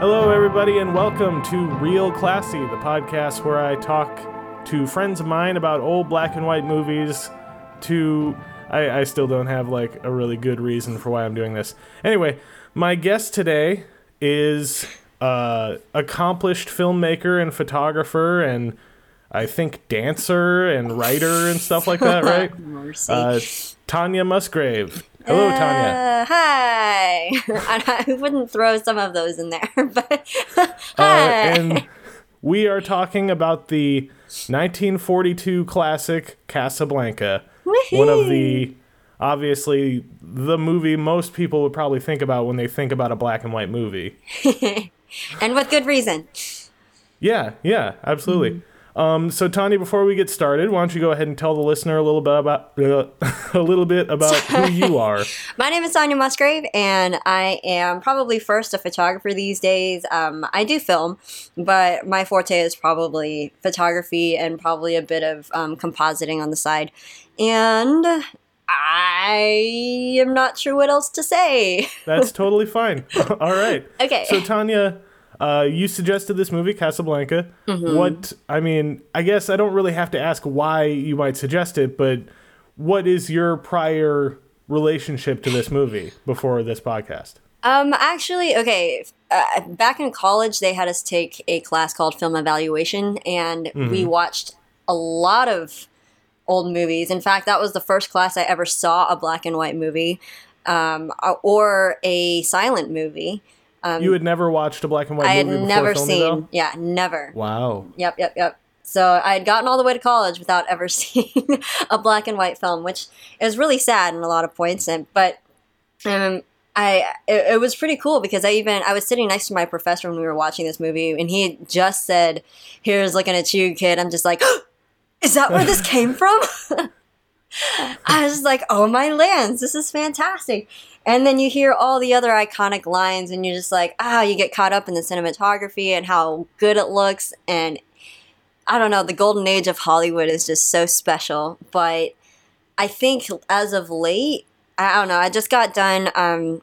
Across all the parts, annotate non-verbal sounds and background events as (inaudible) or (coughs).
Hello, everybody, and welcome to Real Classy, the podcast where I talk to friends of mine about old black and white movies. To I, I still don't have like a really good reason for why I'm doing this. Anyway, my guest today is uh, accomplished filmmaker and photographer, and I think dancer and writer and stuff like that, (laughs) right? Uh, Tanya Musgrave. Hello, Tanya. Uh, hi. (laughs) I, I wouldn't throw some of those in there, (laughs) but Uh, hi. and we are talking about the 1942 classic Casablanca, one of the obviously the movie most people would probably think about when they think about a black and white movie. (laughs) and with good reason. Yeah, yeah, absolutely. Um, so Tanya, before we get started, why don't you go ahead and tell the listener a little bit about uh, (laughs) a little bit about who you are? (laughs) My name is Tanya Musgrave, and I am probably first a photographer these days. Um, I do film, but my forte is probably photography and probably a bit of um, compositing on the side. And I am not sure what else to say. That's (laughs) totally fine. All right. Okay. So Tanya, uh, you suggested this movie Casablanca. Mm-hmm. What I mean, I guess I don't really have to ask why you might suggest it, but what is your prior relationship to this movie before this podcast? Um, actually, okay. Uh, back in college, they had us take a class called film evaluation, and we watched a lot of old movies. In fact, that was the first class I ever saw a black and white movie, um, or a silent movie. You had never watched a black and white Um, I had never seen. though? Yeah, never. Wow. Yep, yep, yep. So I had gotten all the way to college without ever (laughs) seeing a black and white film, which is really sad in a lot of points. And but um, I it, it was pretty cool because I even I was sitting next to my professor when we were watching this movie, and he had just said, "Here's looking at you, kid." I'm just like, (gasps) "Is that where this (laughs) came from?" (laughs) (laughs) I was like, "Oh my lands, this is fantastic!" And then you hear all the other iconic lines, and you're just like, "Ah!" You get caught up in the cinematography and how good it looks, and I don't know, the golden age of Hollywood is just so special. But I think as of late, I don't know, I just got done um,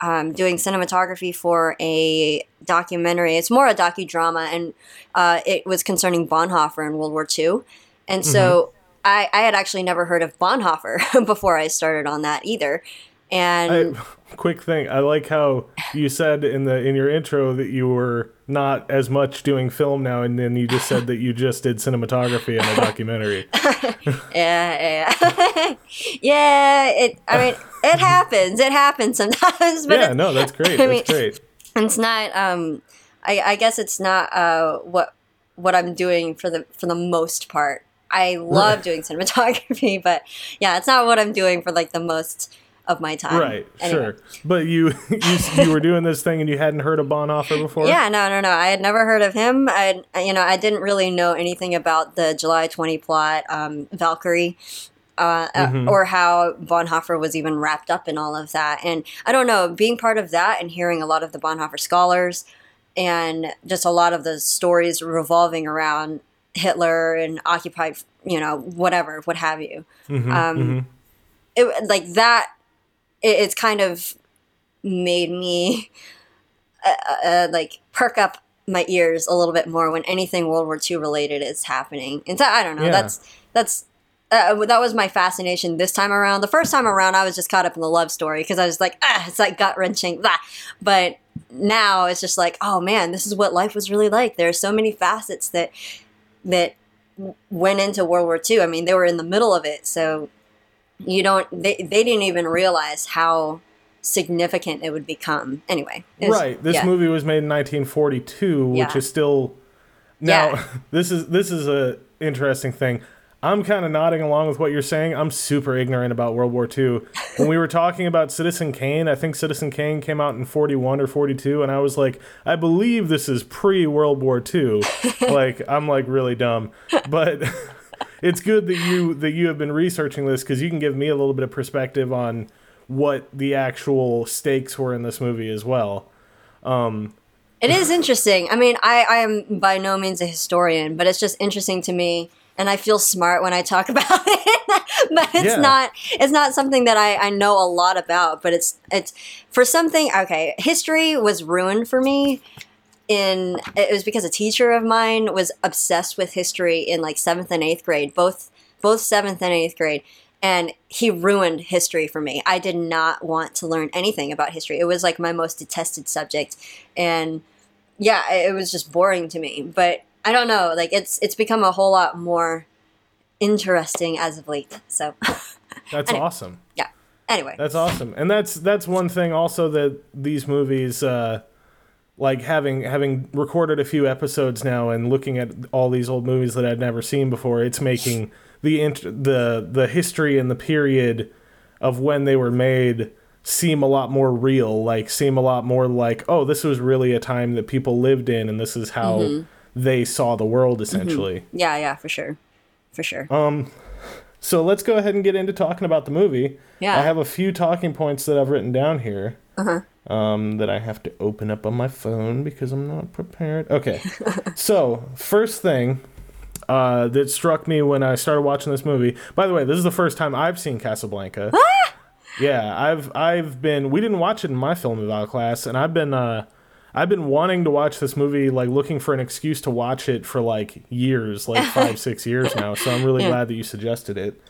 um, doing cinematography for a documentary. It's more a docudrama, and uh, it was concerning Bonhoeffer in World War II. And so I, I had actually never heard of Bonhoeffer (laughs) before I started on that either. And I, (laughs) quick thing, I like how you said in the in your intro that you were not as much doing film now, and then you just said that you just did cinematography in a documentary. (laughs) yeah, yeah, yeah. It. I mean, it happens. It happens sometimes. But yeah, no, that's great. I That's mean- great. it's not. Um, I, I guess it's not uh, what what I'm doing for the for the most part. I love Right. doing cinematography, (laughs) but yeah, it's not what I'm doing for like the most of my time. Right, Anyway. sure. But you, (laughs) you you were doing this thing and you hadn't heard of Bonhoeffer before? Yeah, no, no, no. I had never heard of him. I, you know, I didn't really know anything about the July 20 plot, um, Valkyrie, uh, uh, or how Bonhoeffer was even wrapped up in all of that. And I don't know, being part of that and hearing a lot of the Bonhoeffer scholars and just a lot of the stories revolving around Hitler and occupied, you know, whatever, what have you. um, It, like that, it, it's kind of made me (laughs) uh, uh, like perk up my ears a little bit more when anything World War II related is happening. And so I don't know. Yeah. That's that's uh, that was my fascination this time around. The first time around, I was just caught up in the love story because I was like, ah, it's like gut wrenching. But now it's just like, oh man, this is what life was really like. There are so many facets that that went into World War II. I mean, they were in the middle of it, so you don't. They they didn't even realize how significant it would become. Anyway, was- Right. This yeah. movie was made in 1942, which Yeah. is still now. Yeah. (laughs) This is this is a interesting thing. I'm kind of nodding along with what you're saying. I'm super ignorant about World War II. When we were talking about Citizen Kane, I think Citizen Kane came out in 41 or 42, and I was like, I believe this is pre World War II. (laughs) like, I'm like really dumb, but (laughs) it's good that you that you have been researching this because you can give me a little bit of perspective on what the actual stakes were in this movie as well. Um, It is interesting. I mean, I, I am by no means a historian, but it's just interesting to me, and I feel smart when I talk (laughs) about it but it's Yeah. not it's not something that I, I know a lot about but it's it's for something okay history was ruined for me in it was because a teacher of mine was obsessed with history in like seventh and eighth grade both both seventh and eighth grade and he ruined history for me i did not want to learn anything about history it was like my most detested subject and yeah it it was just boring to me but i don't know like it's it's become a whole lot more interesting as of late so (laughs) That's Anyway. awesome. yeah anyway That's awesome, and that's that's one thing also that these movies, uh, like having having recorded a few episodes now and looking at all these old movies that I'd never seen before, it's making the int- the the history and the period of when they were made seem a lot more real. Like seem a lot more like, oh, this was really a time that people lived in, and this is how Mm-hmm. They saw the world essentially. yeah yeah for sure for sure Um So let's go ahead and get into talking about the movie. Yeah. I have a few talking points that I've written down here. Uh-huh. Um, that I have to open up on my phone because I'm not prepared. Okay. (laughs) so, first thing uh, that struck me when I started watching this movie. By the way, this is the first time I've seen Casablanca. yeah, I've I've been. We didn't watch it in my film eval class, and I've been uh, I've been wanting to watch this movie, like looking for an excuse to watch it for like years, like (laughs) five six years now. So I'm really glad that you suggested it.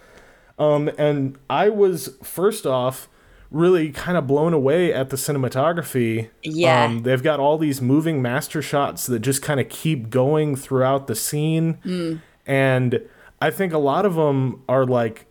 Um, and I was first off really kind of blown away at the cinematography. Yeah. Um, they've got all these moving master shots that just kind of keep going throughout the scene. Mm. And I think a lot of them are like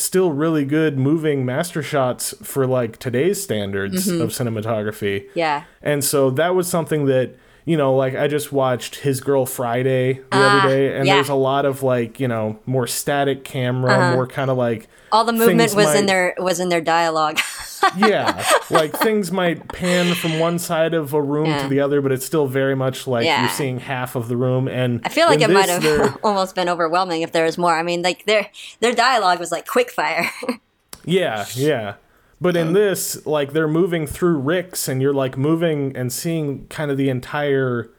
still really good moving master shots for like today's standards Mm-hmm. of cinematography. yeah And so that was something that, you know, like I just watched His Girl Friday the Ah, other day, and yeah. there's a lot of like, you know, more static camera, Uh-huh. more kind of like all the movement was in their was in their dialogue (laughs) yeah, like things might pan from one side of a room Yeah. to the other, but it's still very much like Yeah. you're seeing half of the room. And I feel like it might have (laughs) almost been overwhelming if there was more. I mean, like their their dialogue was like quick fire. (laughs) Yeah, yeah. But in um, this, like they're moving through Rick's and you're like moving and seeing kind of the entire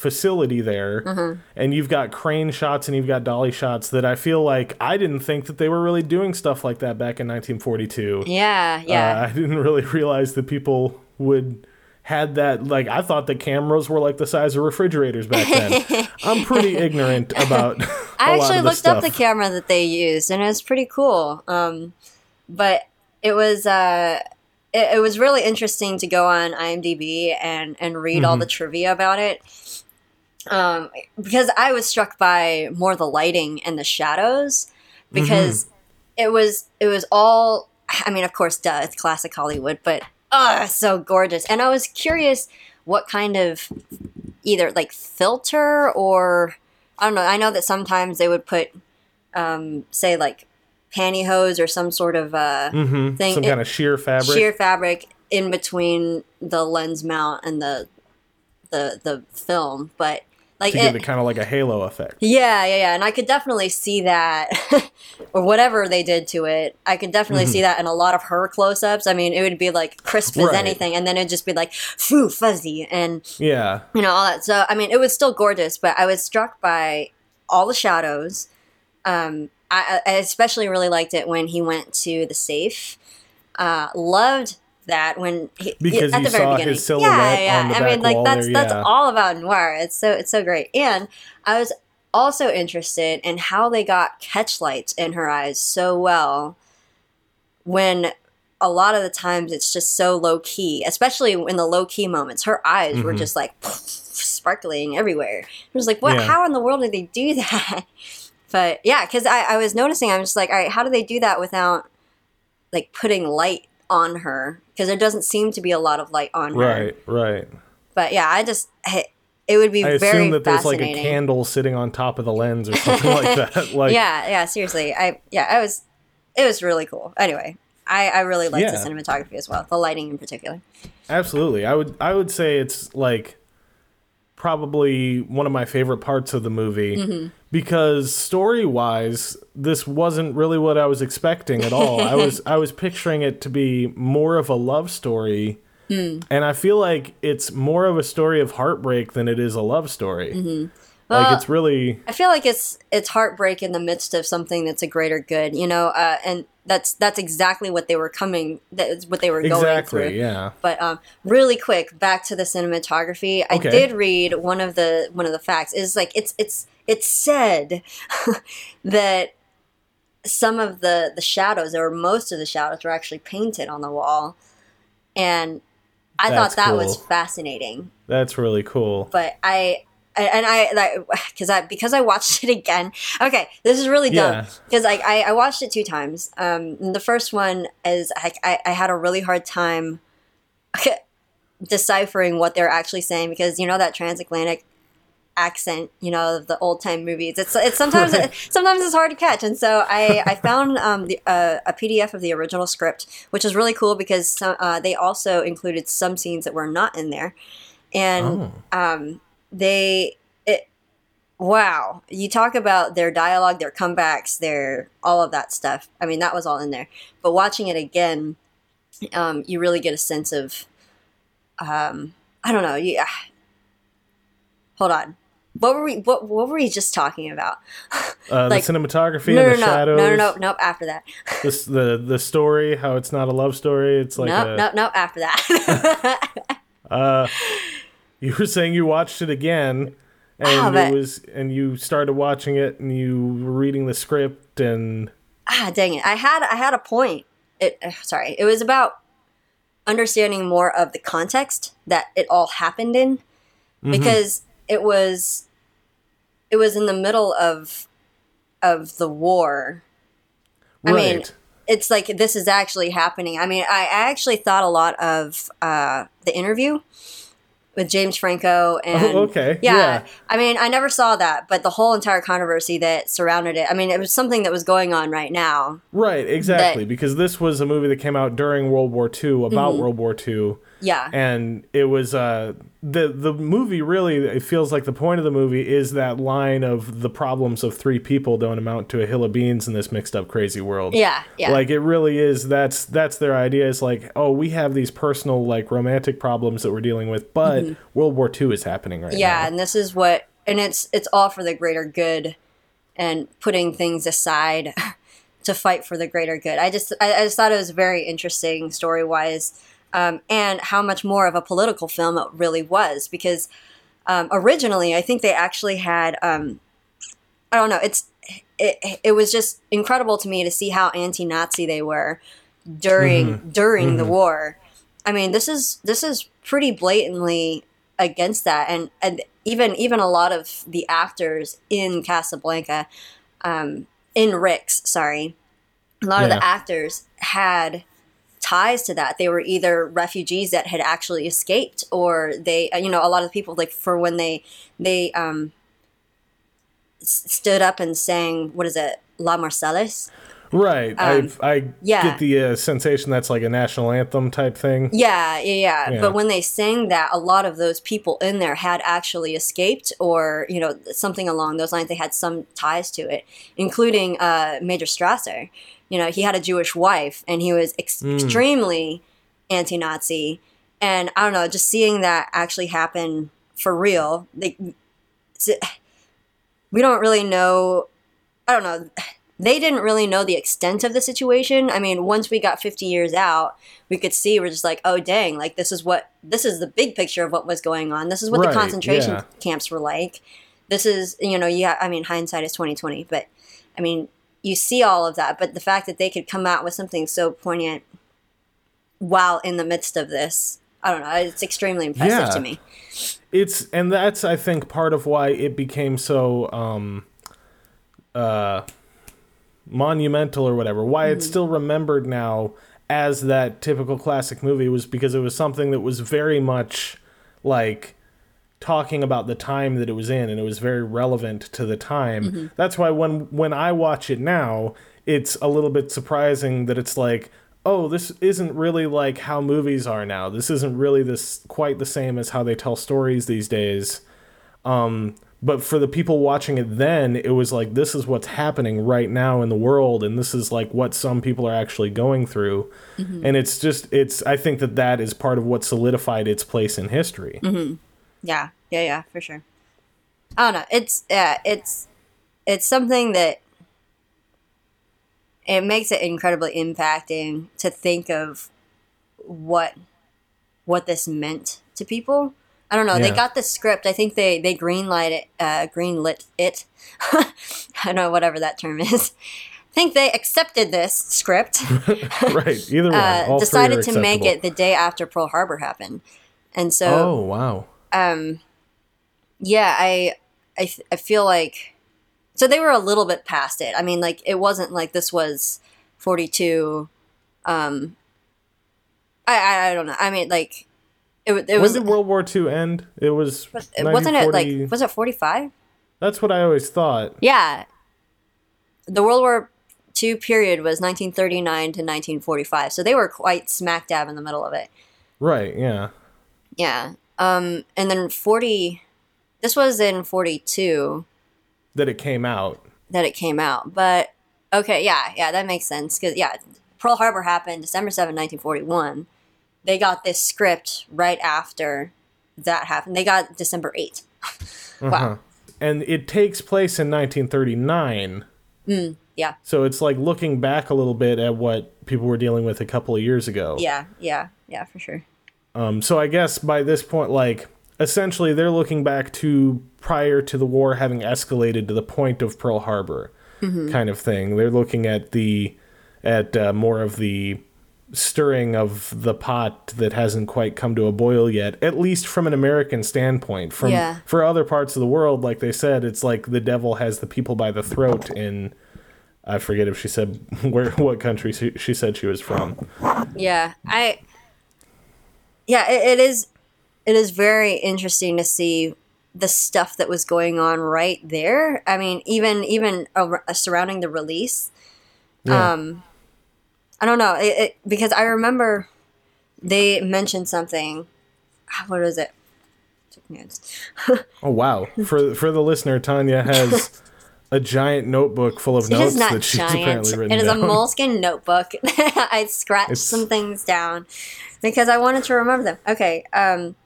facility there. Mm-hmm. And you've got crane shots and you've got dolly shots that I feel like I didn't think that they were really doing stuff like that back in 1942. yeah, yeah. Uh, I didn't really (laughs) realize that people would had that like I thought the cameras were like the size of refrigerators back then. (laughs) I'm pretty ignorant about (laughs) I actually looked up the camera that they used, and it was pretty cool. Um, but it was uh, it, it was really interesting to go on IMDb and and read all Mm-hmm. the trivia about it. Um, because I was struck by more the lighting and the shadows, because Mm-hmm. it was it was all. I mean, of course, duh, it's classic Hollywood, but oh, so gorgeous. And I was curious what kind of either like filter or I don't know. I know that sometimes they would put, um, say like pantyhose or some sort of uh, Mhm, thing, some it- kind of sheer fabric. sheer fabric in between the lens mount and the the the film, but like to give it- it kind of like a halo effect. yeah, yeah, yeah. And I could definitely see that, (laughs) or whatever they did to it. I could definitely see that in a lot of her close ups. I mean, it would be like crisp as Right. anything, and then it'd just be like, foo, fuzzy, and, Yeah. you know, all that. So, I mean, it was still gorgeous, but I was struck by all the shadows. Um, I, I especially really liked it when he went to the safe. Uh, loved that when he, Because at the very beginning. yeah, yeah. on the I mean, like that's there, that's yeah. all about noir. It's so it's so great. And I was also interested in how they got catch lights in her eyes so well when a lot of the times it's just so low key, especially in the low key moments. Her eyes were Mhm. just like (laughs) sparkling everywhere. It was like, what? Yeah. How in the world did they do (laughs) that? But yeah, because I, I was noticing, I'm just like, all right, how do they do that without like putting light on her? Because there doesn't seem to be a lot of light on her. Right, right. But yeah, I just it would be I very assume that there's like a candle sitting on top of the lens or (laughs) something like that. Like, yeah, yeah, seriously. I yeah, I was it was really cool. Anyway, I I really liked Yeah. the cinematography as well, the lighting in particular. absolutely. I would, I would say it's like probably one of my favorite parts of the movie Mm-hmm. because story wise, this wasn't really what I was expecting at all. I was, I was picturing it to be more of a love story. Hmm. And I feel like it's more of a story of heartbreak than it is a love story. Mm-hmm. Like it's really I feel like it's it's heartbreak in the midst of something that's a greater good, you know, uh, and that's that's exactly what they were coming. That's what they were going exactly through. yeah. But um, really quick, back to the cinematography. I Okay. did read one of the one of the facts is like it's it's it's said (laughs) that some of the the shadows or most of the shadows were actually painted on the wall, and I That's thought that was fascinating. That's really cool. But I. And I like (sighs) because I because I watched (laughs) it again. Okay, this is really dumb Yeah. because I, I watched it two times. Um, the first one is I, I I had a really hard time (laughs) deciphering what they're actually saying because you know that transatlantic accent, you know, of the old time movies. It's it's sometimes Right. (laughs) sometimes it's hard to catch, and so I I found um the, uh, a PDF of the original script, which is really cool because some, uh, they also included some scenes that were not in there, and Oh. um they it wow you talk about their dialogue their comebacks their all of that stuff i mean that was all in there but watching it again um, you really get a sense of um, i don't know you, ah. hold on what were we what, what were we just talking about Uh, (laughs) like- the cinematography no and no the no, shadows. no no no no after that This, the the story, how it's not a love story. It's like no no no after that (laughs) (laughs) Uh, (laughs) you were saying you watched it again, and but- it was, and you started watching it, and you were reading the script, and ah dang it. I had i had a point. It uh, sorry. It was about understanding more of the context that it all happened in Mm-hmm. because it was it was in the middle of of the war. I mean, it's like this is actually happening. I mean i, I actually thought a lot of uh, the interview with james franco and Oh, okay, yeah, yeah. i mean i never saw that but the whole entire controversy that surrounded it i mean it was something that was going on right now right, exactly, because this was a movie that came out during World War II about Mm-hmm. World War II, yeah and it was uh the the movie really it feels like the point of the movie is that line of the problems of three people don't amount to a hill of beans in this mixed up crazy world. yeah yeah Like it really is that's that's their idea. It's like, oh, we have these personal like romantic problems that we're dealing with, but World War II is happening right Mm-hmm. yeah and this is what and it's it's all for the greater good and putting things aside (laughs) to fight for the greater good i just i, I just thought it was very interesting story wise um, and how much more of a political film it really was because um, originally i think they actually had um, i don't know it's it, it was just incredible to me to see how anti-nazi they were during during the war. I mean this is this is pretty blatantly against that. And and even even a lot of the actors in casablanca um, in Rick's sorry a lot of the actors had ties to that they were either refugees that had actually escaped or they uh, you know a lot of people like for when they they um s- stood up and sang what is it la marseillaise Right. Um, I I yeah. get the uh, sensation that's like a national anthem type thing. Yeah, yeah, yeah, Yeah. But when they sang that, a lot of those people in there had actually escaped, or you know, something along those lines. They had some ties to it, including uh, Major Strasser. You know, he had a Jewish wife, and he was ex- mm. extremely anti-Nazi. And I don't know, just seeing that actually happen for real. like, we don't really know. I don't know. They didn't really know the extent of the situation. I mean, once we got 50 years out, we could see we're just like, oh dang, like this is what this is the big picture of what was going on. This is what Right, the concentration yeah. camps were like. This is, you know, yeah, I mean, hindsight is 2020, but I mean, you see all of that, but the fact that they could come out with something so poignant while in the midst of this, I don't know, it's extremely impressive Yeah. to me. It's and that's I think part of why it became so um uh monumental or whatever. Why it's still remembered now as that typical classic movie was because it was something that was very much like talking about the time that it was in and it was very relevant to the time. Mm-hmm. That's why when when I watch it now, it's a little bit surprising that it's like, oh, this isn't really like how movies are now. This isn't really this quite the same as how they tell stories these days. Um but for the people watching it then, it was like this is what's happening right now in the world and this is like what some people are actually going through. Mm-hmm. And it's just it's I think that that is part of what solidified its place in history. Mm-hmm. Yeah, yeah, yeah, for sure. I don't know. It's yeah, it's it's something that it makes it incredibly impacting to think of what what this meant to people. I don't know. They got the script. I think they they greenlight it. Uh, greenlit it. (laughs) I don't know whatever that term is. I think they accepted this script. (laughs) right. Either (laughs) one. uh, decided to make it the day after Pearl Harbor happened, and so Oh wow. Um yeah i I, th- I feel like so they were a little bit past it i mean like it wasn't like this was 42 um i i, I don't know i mean like it, it when was did World War II end? It was. it wasn't it like was it 45 That's what I always thought. yeah the world war ii period was 1939 to 1945 so they were quite smack dab in the middle of it Right. Yeah. yeah um and then 40 this was in 42 That it came out. that it came out. But okay, yeah, yeah, that makes sense. Because yeah, Pearl Harbor happened December 7, 1941. They got this script right after that happened. They got December 8. (laughs) Uh-huh. Wow. And it takes place in 1939. Yeah, So it's like looking back a little bit at what people were dealing with a couple of years ago. yeah, yeah, yeah, for sure. Um, so I guess by this point, like essentially, they're looking back to prior to the war having escalated to the point of Pearl Harbor, kind of thing. They're looking at the at uh, more of the stirring of the pot that hasn't quite come to a boil yet. At least from an American standpoint. From Yeah. for other parts of the world, like they said, it's like the devil has the people by the throat in. I forget if she said (laughs) where what country she, she said she was from. Yeah, I. Yeah, it, it is. It is very interesting to see the stuff that was going on right there. I mean, even even surrounding the release. Yeah. Um, I don't know it, it, because I remember they mentioned something. ah, What is it? (laughs) Oh wow! For for the listener, Tanya has (laughs) a giant notebook full of It notes not that she's giant. apparently written It is down. a moleskin notebook. (laughs) I scratched It's- some things down because I wanted to remember them. Okay. Um,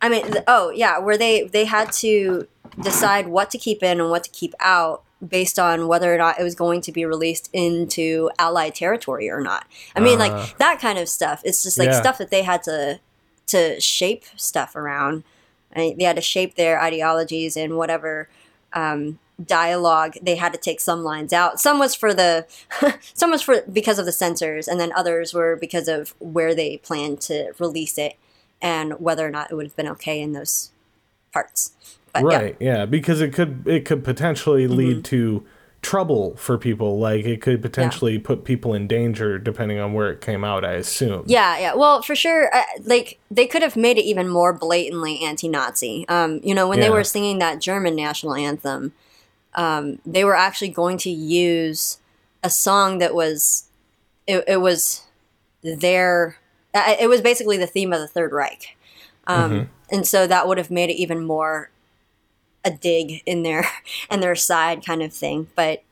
I mean, th- oh yeah, where they they had to decide what to keep in and what to keep out based on whether or not it was going to be released into Allied territory or not. I mean, Ah. like that kind of stuff. It's just like Yeah. stuff that they had to to shape stuff around. And they had to shape their ideologies and whatever um, dialogue. They had to take some lines out. Some was for the, (laughs) some was for because of the censors, and then others were because of where they planned to release it and whether or not it would have been okay in those parts. But right? Yeah. because it could it could potentially Mm-hmm. lead to trouble for people. Like it could potentially put people in danger depending on where it came out. I assume. Yeah, yeah. Well, for sure, uh, like they could have made it even more blatantly anti-Nazi. Um, you know, when they were singing that German national anthem, um, they were actually going to use a song that was, it, it was their, it was basically the theme of the Third Reich, um, and so that would have made it even more a dig in their (laughs) and their side kind of thing. But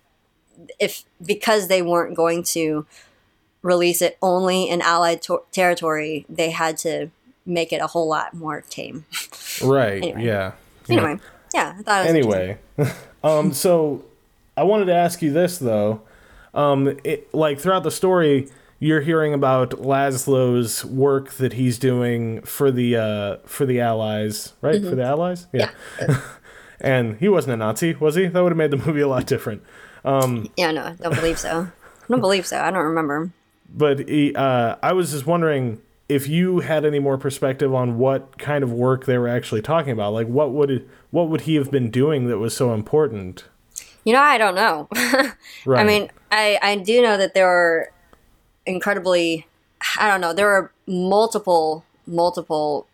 if because they weren't going to release it only in Allied to- territory, they had to make it a whole lot more tame. Right. (laughs) Anyway. Yeah. Anyway, yeah, I thought it was. Anyway, (laughs) um, so I wanted to ask you this though, um, it, like throughout the story, you're hearing about Laszlo's work that he's doing for the uh, for the Allies, right? For the Allies, yeah. (laughs) and he wasn't a Nazi, was he? That would have made the movie a lot different. Yeah, no, I don't believe so. I don't believe so. I don't remember. (laughs) But he, uh, I was just wondering if you had any more perspective on what kind of work they were actually talking about. Like, what would what would he have been doing that was so important? You know, I don't know. (laughs) Right. I mean, I I do know that there are incredibly I don't know, there are multiple multiple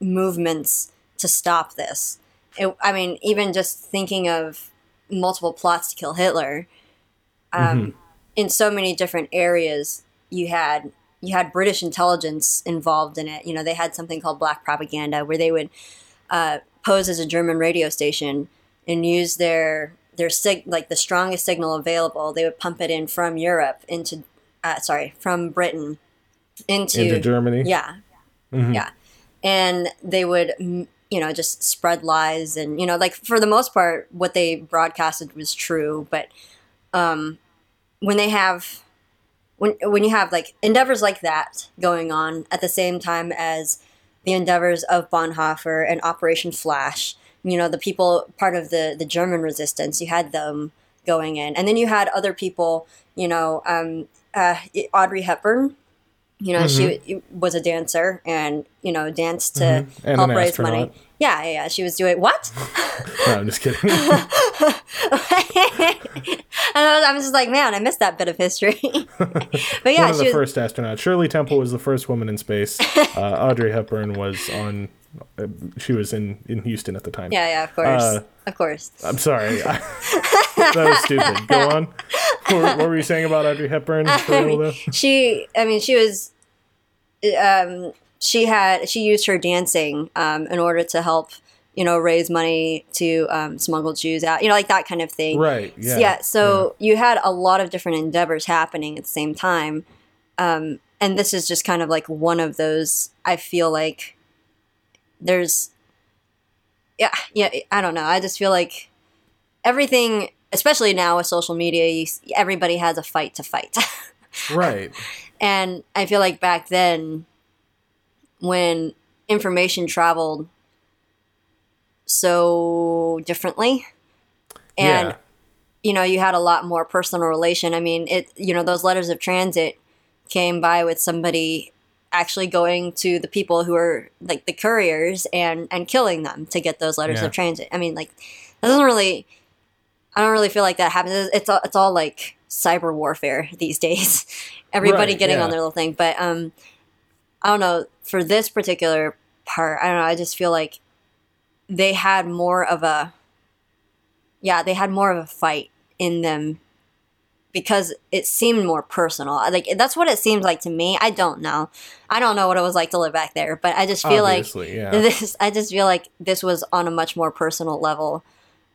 movements to stop this. It, I mean, even just thinking of multiple plots to kill Hitler um, in so many different areas, you had you had British intelligence involved in it. You know, they had something called black propaganda where they would uh, pose as a German radio station and use their their sig- like the strongest signal available. They would pump it in from Europe into uh, sorry from Britain into, into Germany. yeah, yeah, and they would m- you know, just spread lies and you know, like for the most part, what they broadcasted was true. But um, when they have when when you have like endeavors like that going on at the same time as the endeavors of Bonhoeffer and Operation Flash, you know, the people part of the the German resistance, you had them going in, and then you had other people, you know, um, uh, Audrey Hepburn. You know, mm-hmm. she was a dancer and you know danced to mm-hmm. help raise astronaut. money. Yeah, yeah, yeah, she was doing what? (laughs) no, I'm just kidding. (laughs) I was just like, man, I missed that bit of history. (laughs) but yeah, one of the was... first astronauts. Shirley Temple was the first woman in space. (laughs) Uh, Audrey Hepburn was on. Uh, she was in in Houston at the time. Yeah, yeah, of course, uh, of course. I'm sorry. (laughs) that was stupid. Go on. What, what, were you saying about Audrey Hepburn? she, I mean, she was. Um, she had she used her dancing um, in order to help you know, raise money to um, smuggle Jews out, you know, like that kind of thing. Right. Yeah. Yeah. So yeah. you had a lot of different endeavors happening at the same time. Um, and this is just kind of like one of those, I feel like there's, yeah, yeah, I don't know. I just feel like everything, especially now with social media, you, everybody has a fight to fight. (laughs) right. And I feel like back then, when information traveled so differently. And yeah. you know, you had a lot more personal relation. I mean, it you know, those letters of transit came by with somebody actually going to the people who are like the couriers and and killing them to get those letters yeah. of transit. I mean, like that doesn't really I don't really feel like that happens. It's all, it's all like cyber warfare these days. (laughs) Everybody right, getting yeah. on their little thing, but um I don't know, for this particular part, I don't know, I just feel like they had more of a yeah they had more of a fight in them because it seemed more personal. Like that's what it seems like to me. I don't know. I don't know what it was like to live back there but i just feel Obviously, like yeah. (laughs) this i just feel like this was on a much more personal level.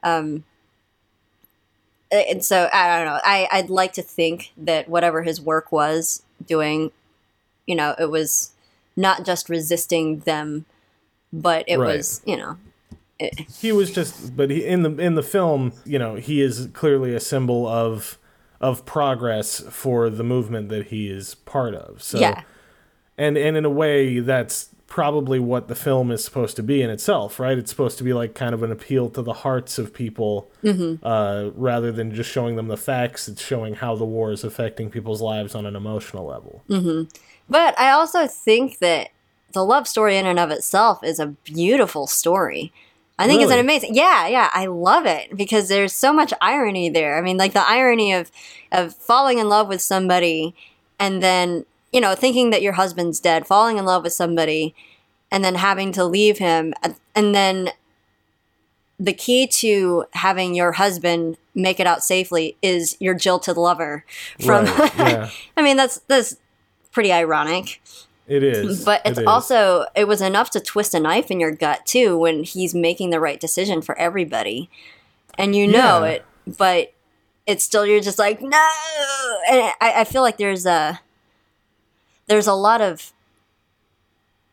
Um and so i don't know. I i'd like to think that whatever his work was doing you know it was not just resisting them but it right. was you know he was just but he, in the in the film you know he is clearly a symbol of of progress for the movement that he is part of so yeah. and and in a way that's probably what the film is supposed to be in itself right it's supposed to be like kind of an appeal to the hearts of people mm-hmm. uh, rather than just showing them the facts it's showing how the war is affecting people's lives on an emotional level mm-hmm. but i also think that the love story in and of itself is a beautiful story I think really? it's an amazing. Yeah, yeah, I love it because there's so much irony there. I mean, like the irony of of falling in love with somebody and then, you know, thinking that your husband's dead, falling in love with somebody and then having to leave him and then the key to having your husband make it out safely is your jilted lover from right, yeah. (laughs) I mean, that's that's pretty ironic. It is. But it's it is. also it was enough to twist a knife in your gut too when he's making the right decision for everybody. And you know yeah. it, but it's still you're just like, no and I, I feel like there's a there's a lot of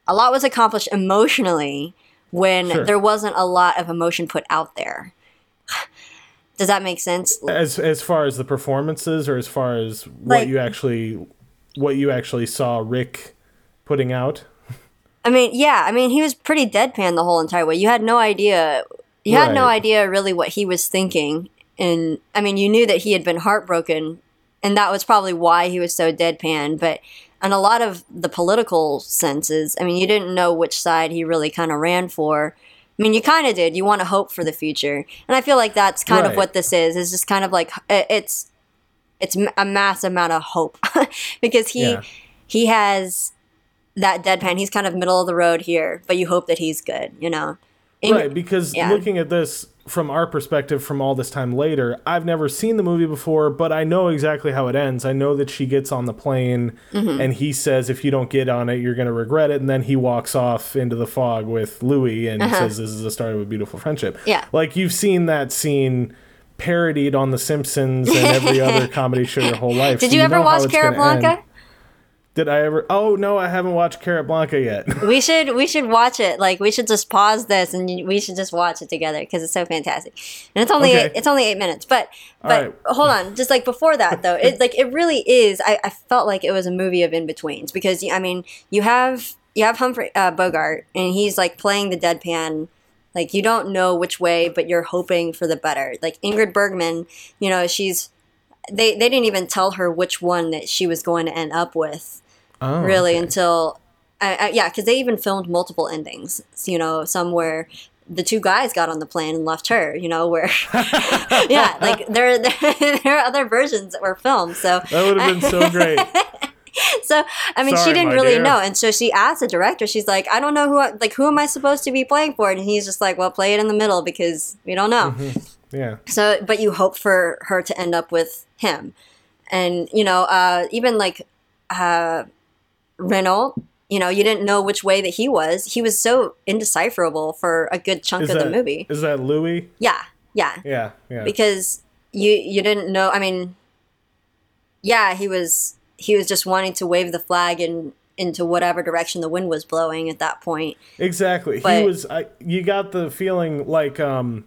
a lot was accomplished emotionally when sure. there wasn't a lot of emotion put out there. (sighs) Does that make sense? As as far as the performances or as far as what like, you actually what you actually saw Rick putting out. I mean, yeah, I mean, he was pretty deadpan the whole entire way. You had no idea. You had right. no idea really what he was thinking, and I mean, you knew that he had been heartbroken, and that was probably why he was so deadpan. But on a lot of the political senses, I mean, you didn't know which side he really kind of ran for. I mean, you kind of did. You want to hope for the future, and I feel like that's kind right. of what this is. Is just kind of like it's it's a mass amount of hope (laughs) because he yeah. he has that deadpan. He's kind of middle of the road here, but you hope that he's good, you know? In, right, because yeah. looking at this from our perspective from all this time later, I've never seen the movie before, but I know exactly how it ends. I know that she gets on the plane mm-hmm. and he says, if you don't get on it, you're going to regret it. And then he walks off into the fog with Louis and uh-huh. says, this is the start of a beautiful friendship. Yeah. Like you've seen that scene parodied on The Simpsons and (laughs) every other comedy show your whole life. Did you, you ever watch Carrot Blanca? Did I ever? Oh no, I haven't watched Carrot Blanca yet. (laughs) we should we should watch it. Like we should just pause this and we should just watch it together because it's so fantastic. And it's only Okay. eight, it's only eight minutes. But but right. hold on, just like before that though, it like it really is. I, I felt like it was a movie of in betweens because I mean you have you have Humphrey uh, Bogart and he's like playing the deadpan. Like you don't know which way, but you're hoping for the better. Like Ingrid Bergman, you know she's they they didn't even tell her which one that she was going to end up with Oh, really okay. until I, I, yeah because they even filmed multiple endings you know some where the two guys got on the plane and left her you know where (laughs) (laughs) yeah like there, there (laughs) there are other versions that were filmed so that would have been so great. so i mean Sorry, she didn't really dear. know and so she asked the director she's like i don't know who I, like who am i supposed to be playing for and he's just like well play it in the middle because we don't know Yeah. so, but you hope for her to end up with him, and you know, uh, even like uh, Renault. You know, you didn't know which way that he was. He was so indecipherable for a good chunk Is of that the movie. Is that Louis? Yeah, yeah, Yeah. Yeah. because you you didn't know. I mean, yeah, he was he was just wanting to wave the flag in into whatever direction the wind was blowing at that point. Exactly. But- he was. I, you got the feeling like um,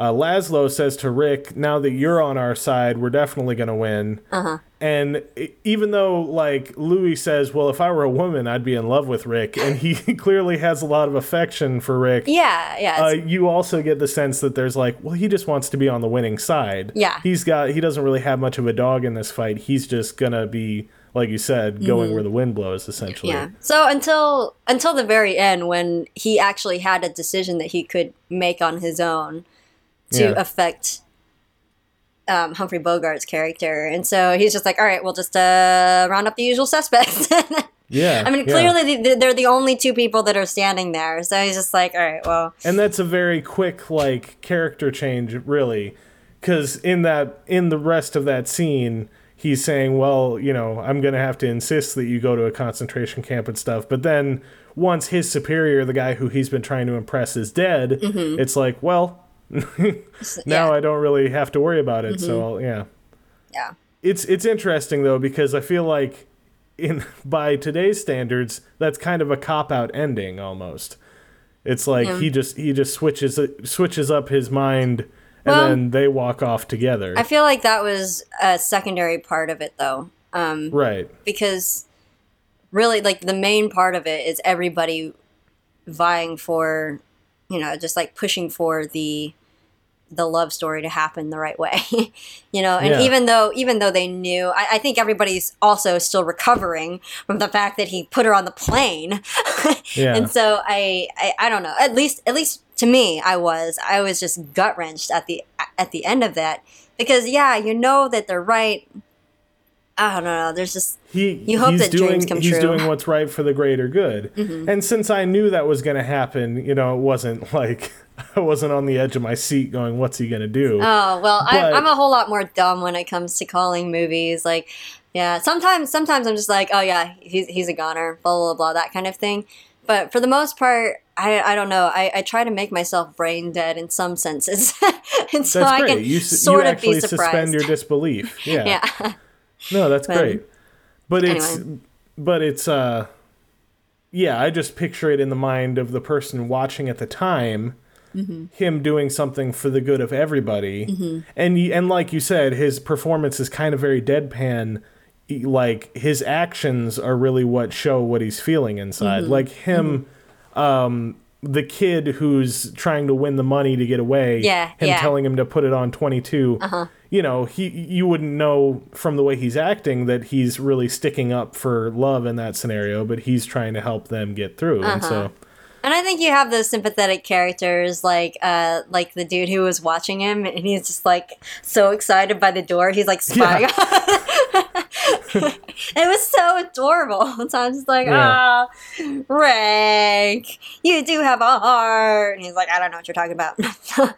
uh, Laszlo says to Rick, "Now that you're on our side, we're definitely going to win." Uh-huh. And even though, like Louis says, "Well, if I were a woman, I'd be in love with Rick," and he (laughs) clearly has a lot of affection for Rick. Yeah, yeah, Uh, you also get the sense that there's like, well, he just wants to be on the winning side. Yeah. he's got. He doesn't really have much of a dog in this fight. He's just gonna be, like you said, going where the wind blows, essentially. Mm-hmm. Yeah. So until until the very end, when he actually had a decision that he could make on his own to Yeah. affect um, Humphrey Bogart's character, and so he's just like, "All right, we'll just uh, round up the usual suspects." (laughs) Yeah. I mean, yeah. clearly the- they're the only two people that are standing there, so he's just like, "All right, well, and that's a very quick like character change really because in that in the rest of that scene he's saying well you know i'm gonna have to insist that you go to a concentration camp and stuff but then once his superior the guy who he's been trying to impress is dead it's like well now Mm-hmm. yeah, Mm-hmm. i don't really have to worry about it so I'll, yeah yeah, it's it's interesting though because i feel like in (laughs) by today's standards that's kind of a cop out ending almost it's like Yeah. he just he just switches switches up his mind and Well- then they walk off together I feel like that was a secondary part of it, though. Um, right because really like the main part of it is everybody vying for you know just like pushing for the the love story to happen the right way (laughs) you know and Yeah. even though even though they knew I, I think everybody's also still recovering from the fact that he put her on the plane (laughs) Yeah. and so I, I i don't know at least at least to me i was i was just gut wrenched at the at the end of that because yeah you know that they're right i don't know there's just he You hope he's that doing dreams come he's true. Mm-hmm. doing what's right for the greater good and since i knew that was going to happen you know it wasn't (laughs) like i wasn't on the edge of my seat going what's he going to do Oh well, I, But- I'm a whole lot more dumb when it comes to calling movies. Like, yeah, sometimes sometimes I'm just like, oh yeah, he's he's a goner, blah blah blah, that kind of thing. But for the most part, I I don't know. I, I try to make myself brain dead in some senses, (laughs) and so that's I can you, sort you of actually be surprised. suspend your disbelief (laughs) yeah yeah, No, that's But- great. But it's but it's uh yeah, I just picture it in the mind of the person watching at the time. Mm-hmm. Him doing something for the good of everybody, and y- and like you said, his performance is kind of very deadpan. E- Like his actions are really what show what he's feeling inside. Mm-hmm. Like him, um, the kid who's trying to win the money to get away. Yeah, him yeah. telling him to put it on twenty Uh-huh. you know, he you wouldn't know from the way he's acting that he's really sticking up for love in that scenario, but he's trying to help them get through. And Uh-huh. so and I think you have those sympathetic characters like uh like the dude who was watching him, and he's just like so excited by the door. He's like spying. (laughs) it was so adorable. (laughs) So I'm just like, Yeah. ah, Rick, you do have a heart. And he's like, I don't know what you're talking about. (laughs)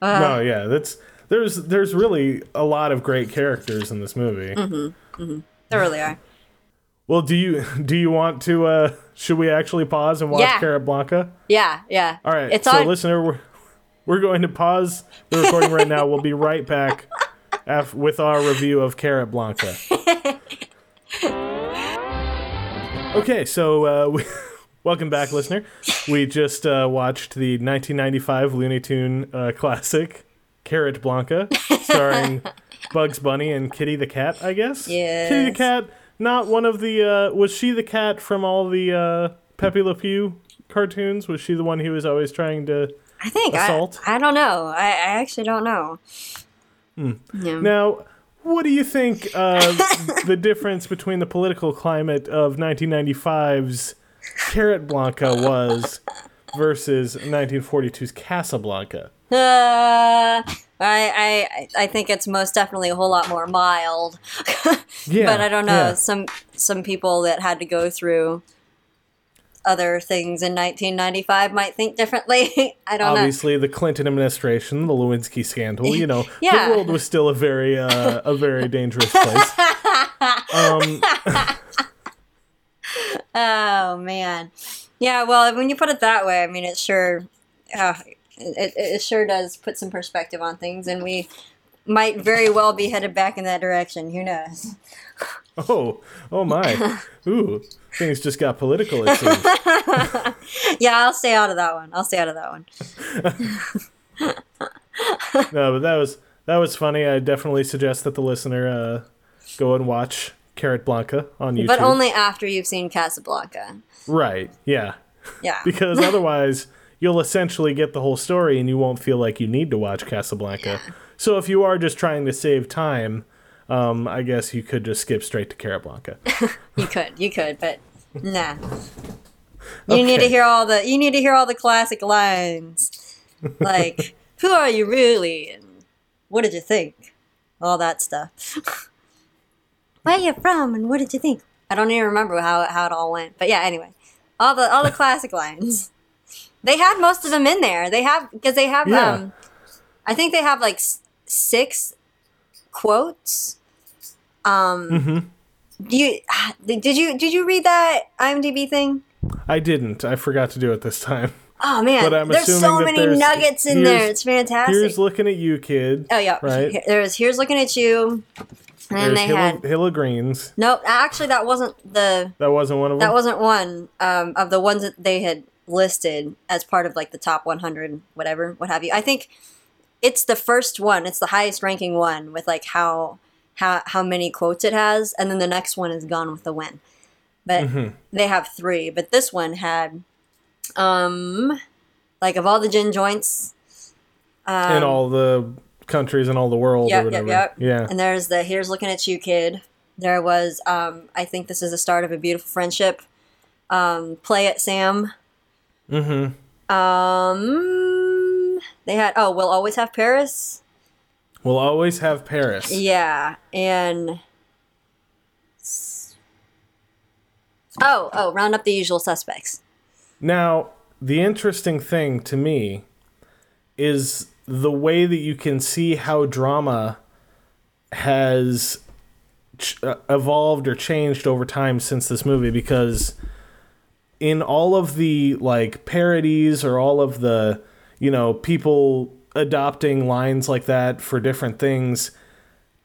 Uh, no, yeah, that's there's there's really a lot of great characters in this movie. Mm-hmm. There really are. Well, do you do you want to uh should we actually pause and watch Yeah. Carrot Blanca? Yeah, yeah. All right. It's so on. listener, we're, we're going to pause the recording right now. We'll be right back (laughs) af- with our review of Carrot Blanca. (laughs) Okay, so uh, we, (laughs) welcome back, listener. We just uh, watched the 1995 Looney Tune uh, classic, Carrot Blanca, starring (laughs) Bugs Bunny and Kitty the Cat, I guess? Kitty the Cat, not one of the. Uh, was she the cat from all the uh, Pepe Le Pew cartoons? Was she the one he was always trying to. I think I, Assault? I don't know. I, I actually don't know. Hmm. Yeah. Now, what do you think uh, (laughs) the difference between the political climate of 1995's Carrot Blanca was versus 1942's Casablanca? Uh, I, I I think it's most definitely a whole lot more mild. (laughs) Yeah, but I don't know. yeah. Some some people that had to go through other things in 1995 might think differently. (laughs) I don't know. Obviously, the Clinton administration, the Lewinsky scandal. You know, (laughs) Yeah. the world was still a very, uh, a very dangerous place. (laughs) Um. Oh man. Yeah. Well, when you put it that way, I mean, it sure, uh, it, it sure does put some perspective on things, and we might very well be headed back in that direction. Who knows? Oh, oh my, (laughs) ooh, things just got political. It seems. (laughs) Yeah, I'll stay out of that one. I'll stay out of that one. (laughs) No, but that was that was funny. I definitely suggest that the listener uh, go and watch Carrot Blanca on YouTube. But only after you've seen Casablanca. right, yeah, Yeah. because otherwise you'll essentially get the whole story and you won't feel like you need to watch Casablanca. Yeah. So if you are just trying to save time, um, I guess you could just skip straight to Carrot Blanca. (laughs) You could, you could, but nah. You need to hear all the you need to hear all the classic lines. Like, (laughs) who are you really? And what did you think? All that stuff. Where you from and what did you think? I don't even remember how how it all went. But yeah, anyway. All the all the classic lines. They had most of them in there. They have because they have Yeah. um I think they have like s- six quotes. Um Mm-hmm. do you did you did you read that IMDb thing? I didn't. I forgot to do it this time. Oh man, But I'm there's so many there's- nuggets in there. It's fantastic. Here's looking at you, kid. oh yeah, right. There's here's looking at you, and then they Hill, had Hill of Greens. nope. Actually, that wasn't the That wasn't one of them. that wasn't one um, of the ones that they had listed as part of like the top 100, whatever, what have you. I think it's the first one. It's the highest ranking one with like how how how many quotes it has, and then the next one is Gone with the Wind. But Mhm. they have three, but this one had, um, like of all the gin joints, um, in all the countries in all the world Yep, or yep, yep. Yeah. and there's the here's looking at you, kid. There was, um, I think this is the start of a beautiful friendship. Um, play it, Sam. Mm-hmm. Um, they had oh, we'll always have Paris. We'll always have Paris. Yeah, and oh, oh, round up the usual suspects. Now, the interesting thing to me is the way that you can see how drama has ch- uh, evolved or changed over time since this movie because in all of the like parodies or all of the you know people adopting lines like that for different things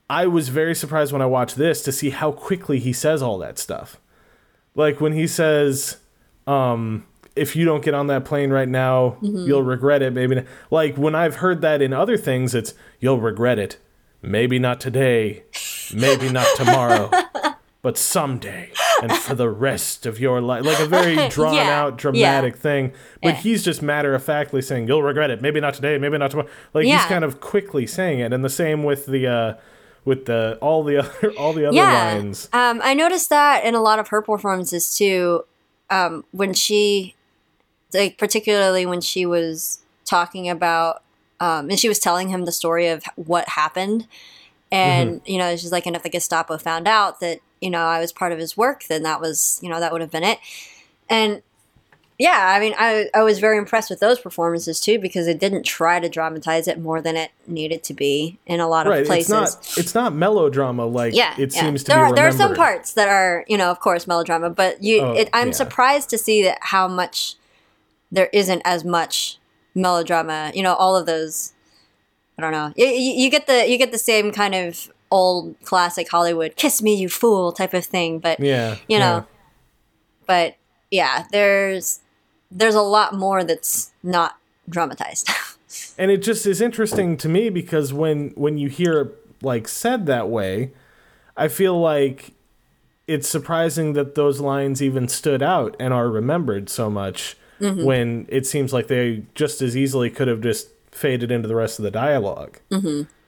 I was very surprised when I watched this to see how quickly he says all that stuff. Like when he says, um, if you don't get on that plane right now, you'll regret it. Maybe not. like when I've heard that in other things, it's you'll regret it. Maybe not today, maybe not tomorrow, (laughs) but someday and for the rest of your life. Like a very (laughs) drawn Yeah, out, dramatic thing. But Yeah. he's just matter of factly saying, you'll regret it. Maybe not today, maybe not tomorrow. Like he's kind of quickly saying it. And the same with the, uh, with the all the (laughs) other all the other yeah. lines. Um, I noticed that in a lot of her performances too. Um, when she, like, particularly when she was talking about, um, and she was telling him the story of what happened, and you know, she's like, and if the Gestapo found out that you know I was part of his work, then that was you know that would have been it, and. Yeah, I mean, I, I was very impressed with those performances too because it didn't try to dramatize it more than it needed to be in a lot of Right. places. It's not it's not melodrama like yeah, it yeah. seems to there be are, there are some parts that are you know of course melodrama but you Oh, it, i'm yeah. surprised to see that how much there isn't as much melodrama you know all of those i don't know you, you get the you get the same kind of old classic hollywood kiss me you fool type of thing but Yeah. you know but yeah, there's there's a lot more that's not dramatized. (laughs) and it just is interesting to me because when when you hear it like said that way, I feel like it's surprising that those lines even stood out and are remembered so much Mm-hmm. when it seems like they just as easily could have just faded into the rest of the dialogue.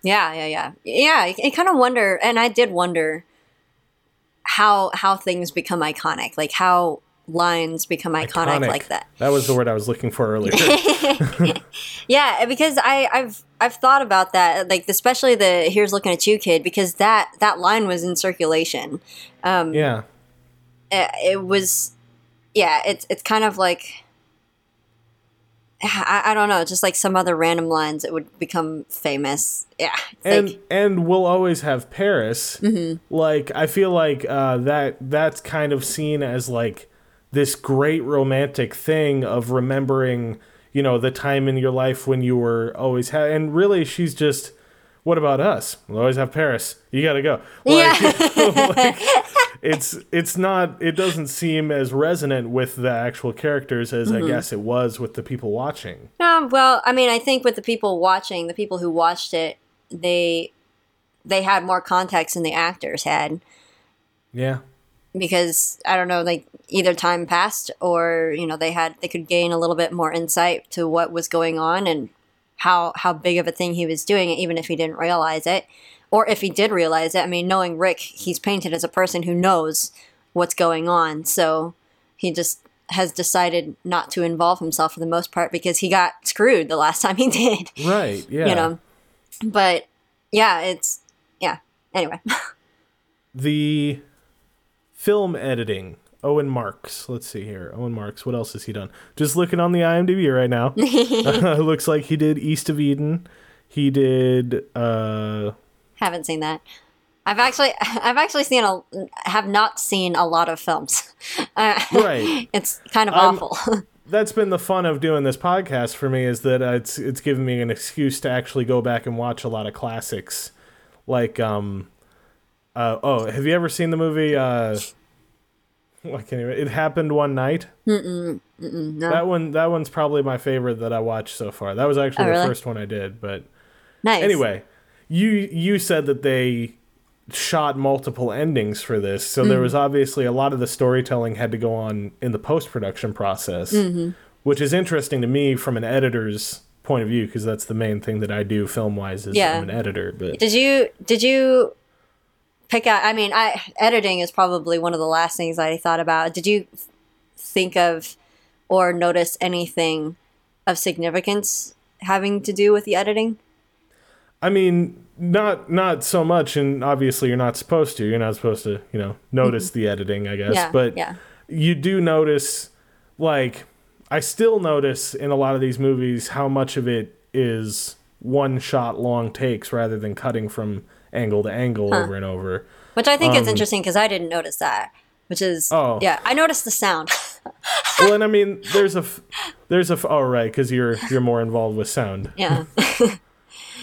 Yeah, yeah, yeah, yeah. I, I kind of wonder, and I did wonder how how things become iconic, like how lines become iconic, like that. That was the word I was looking for earlier. (laughs) Yeah, because I, I've I've thought about that, like especially the "Here's looking at you, kid," because that that line was in circulation. Um, yeah. It, it was, yeah. It's it's kind of like I, I don't know, just like some other random lines that would become famous. Yeah, and like, and we'll always have Paris. Mm-hmm. Like I feel like uh, that that's kind of seen as like this great romantic thing of remembering, you know, the time in your life when you were always ha- and really she's just. What about us? We'll always have Paris. You gotta go. Like, (laughs) like, it's it's not. It doesn't seem as resonant with the actual characters as Mm-hmm. I guess it was with the people watching. Um, well, I mean, I think with the people watching, the people who watched it, they they had more context than the actors had. Yeah. because I don't know, like either time passed or you know they had they could gain a little bit more insight to what was going on and how how big of a thing he was doing, even if he didn't realize it, or if he did realize it. I mean, knowing Rick, he's painted as a person who knows what's going on, so he just has decided not to involve himself for the most part because he got screwed the last (laughs) time he did. Right. Yeah. You know, but yeah, it's yeah. Anyway. (laughs) the film editing owen marks let's see here owen marks what else has he done just looking on the imdb right now uh, (laughs) looks like he did east of eden he did uh Haven't seen that. I've actually, (laughs) I've actually seen a, have not seen a lot of films. (laughs) Uh, Right. (laughs) It's kind of I'm- awful. that's been the fun of doing this podcast for me is that uh, it's it's given me an excuse to actually go back and watch a lot of classics like um uh oh have you ever seen the movie uh I can't even, it happened one night no. that one that one's probably my favorite that i watched so far that was actually Oh, the really? first one i did but nice. Anyway, you you said that they shot multiple endings for this, so Mm-hmm. there was obviously a lot of the storytelling had to go on in the post production process, Mm-hmm. which is interesting to me from an editor's point of view because that's the main thing that I do film wise is Yeah. I'm an editor. But did you did you pick out? I mean, I editing is probably one of the last things I thought about. Did you think of or notice anything of significance having to do with the editing? I mean, not not so much, and obviously you're not supposed to. You're not supposed to, you know, notice the editing, I guess. Mm-hmm. Yeah, but yeah. you do notice, like, I still notice in a lot of these movies how much of it is one shot long takes rather than cutting from angle to angle over and over. Which I think is interesting because I didn't notice that. Which is Um, Oh. yeah, I noticed the sound. (laughs) well, and I mean, there's a f- there's a f- oh right because you're you're more involved with sound. yeah. (laughs)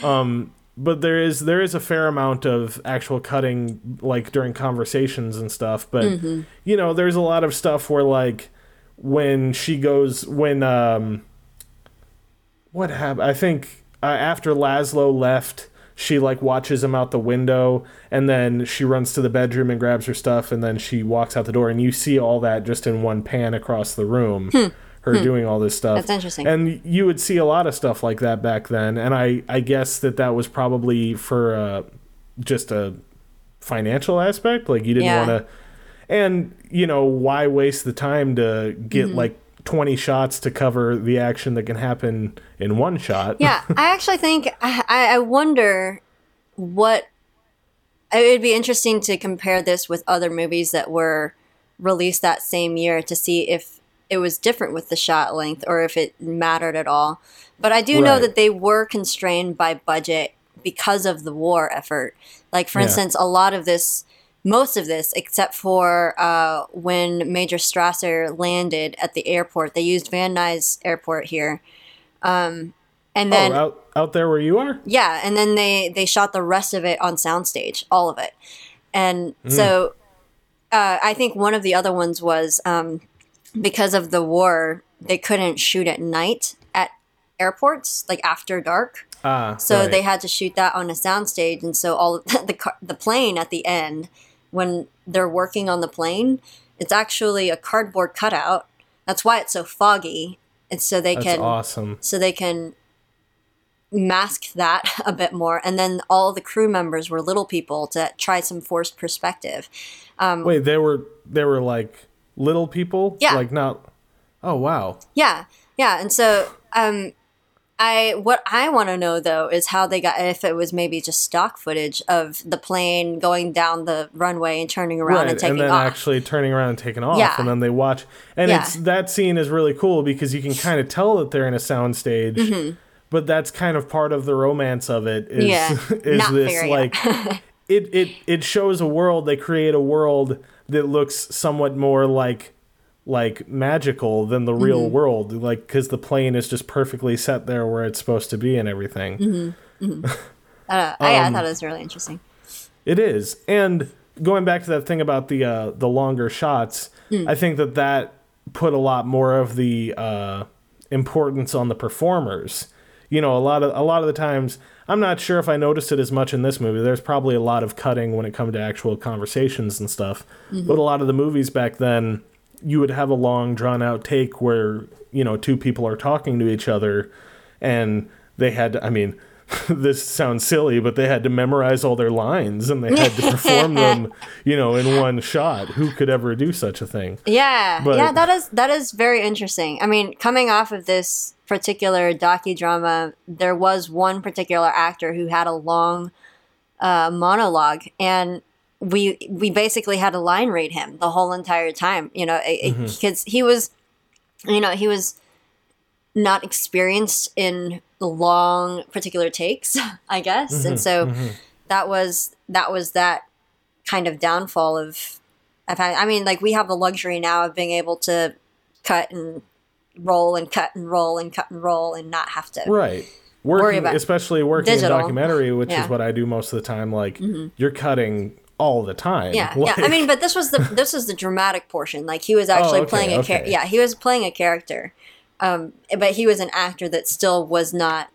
but there is there is a fair amount of actual cutting like during conversations and stuff but Mm-hmm. you know there's a lot of stuff where like when she goes when um what happened i think uh, after laszlo left she like watches him out the window and then she runs to the bedroom and grabs her stuff and then she walks out the door and you see all that just in one pan across the room her doing all this stuff Hmm. That's interesting. and you would see a lot of stuff like that back then and i i guess that that was probably for uh just a financial aspect like you didn't Yeah. want to and you know why waste the time to get Mm-hmm. like 20 shots to cover the action that can happen in one shot Yeah, I actually think I I wonder what it would be interesting to compare this with other movies that were released that same year to see if it was different with the shot length or if it mattered at all. But I do know that they were constrained by budget because of the war effort. Like for Yeah. instance, a lot of this most of this, except for uh, when Major Strasser landed at the airport, they used Van Nuys Airport here. Um, and then oh out out there where you are yeah, and then they they shot the rest of it on soundstage, all of it. And so uh, I think one of the other ones was um, because of the war, they couldn't shoot at night at airports, like after dark. Ah, So right. they had to shoot that on a soundstage, and so all (laughs) the car- the plane at the end, when they're working on the plane, it's actually a cardboard cutout. That's why it's so foggy. and so they That's can awesome. so they can mask that (laughs) a bit more. And then all the crew members were little people to try some forced perspective. Wait, they were they were like little people? Yeah. Like not Oh wow. Yeah, yeah. And so, um, I what I want to know though is how they got if it was maybe just stock footage of the plane going down the runway and turning around right, and taking off. and then off. actually turning around and taking off, Yeah. and then they watch, and Yeah. it's that scene is really cool because you can kind of tell that they're in a soundstage, but that's kind of part of the romance of it. Is, Mm-hmm. Yeah, (laughs) is this like (laughs) it it it shows a world they create a world that looks somewhat more like like magical than the real Mm-hmm. world like because the plane is just perfectly set there where it's supposed to be and everything Mm-hmm. Know. (laughs) I, Um, I thought it was really interesting. It is, and going back to that thing about the uh, the longer shots, Hmm. I think that that put a lot more of the uh, importance on the performers. You know, a lot of a lot of the times, I'm not sure if I noticed it as much in this movie. There's probably a lot of cutting when it comes to actual conversations and stuff. Mm-hmm. But a lot of the movies back then, you would have a long drawn out take where you know two people are talking to each other, and they had. To, I mean. (laughs) this sounds silly, but they had to memorize all their lines and they had to perform them, (laughs) you know, in one shot. Who could ever do such a thing? Yeah, But- yeah, that is that is very interesting. I mean, coming off of this particular docudrama, there was one particular actor who had a long uh, monologue, and we we basically had to line read him the whole entire time. You know, because he was, you know, he was not experienced in long particular takes, (laughs) I guess, and so that was that was that kind of downfall of I've had, I mean, like we have the luxury now of being able to cut and roll and cut and roll and cut and roll and not have to. Right. Working, about especially working digital. in documentary, which Yeah. Mm-hmm. is what I do most of the time. Like you're cutting all the time. Yeah, Like- (laughs) yeah. I mean, but this was the this was the dramatic portion. Like he was actually Oh, okay, playing a okay. character. Yeah, he was playing a character, um, but he was an actor that still was not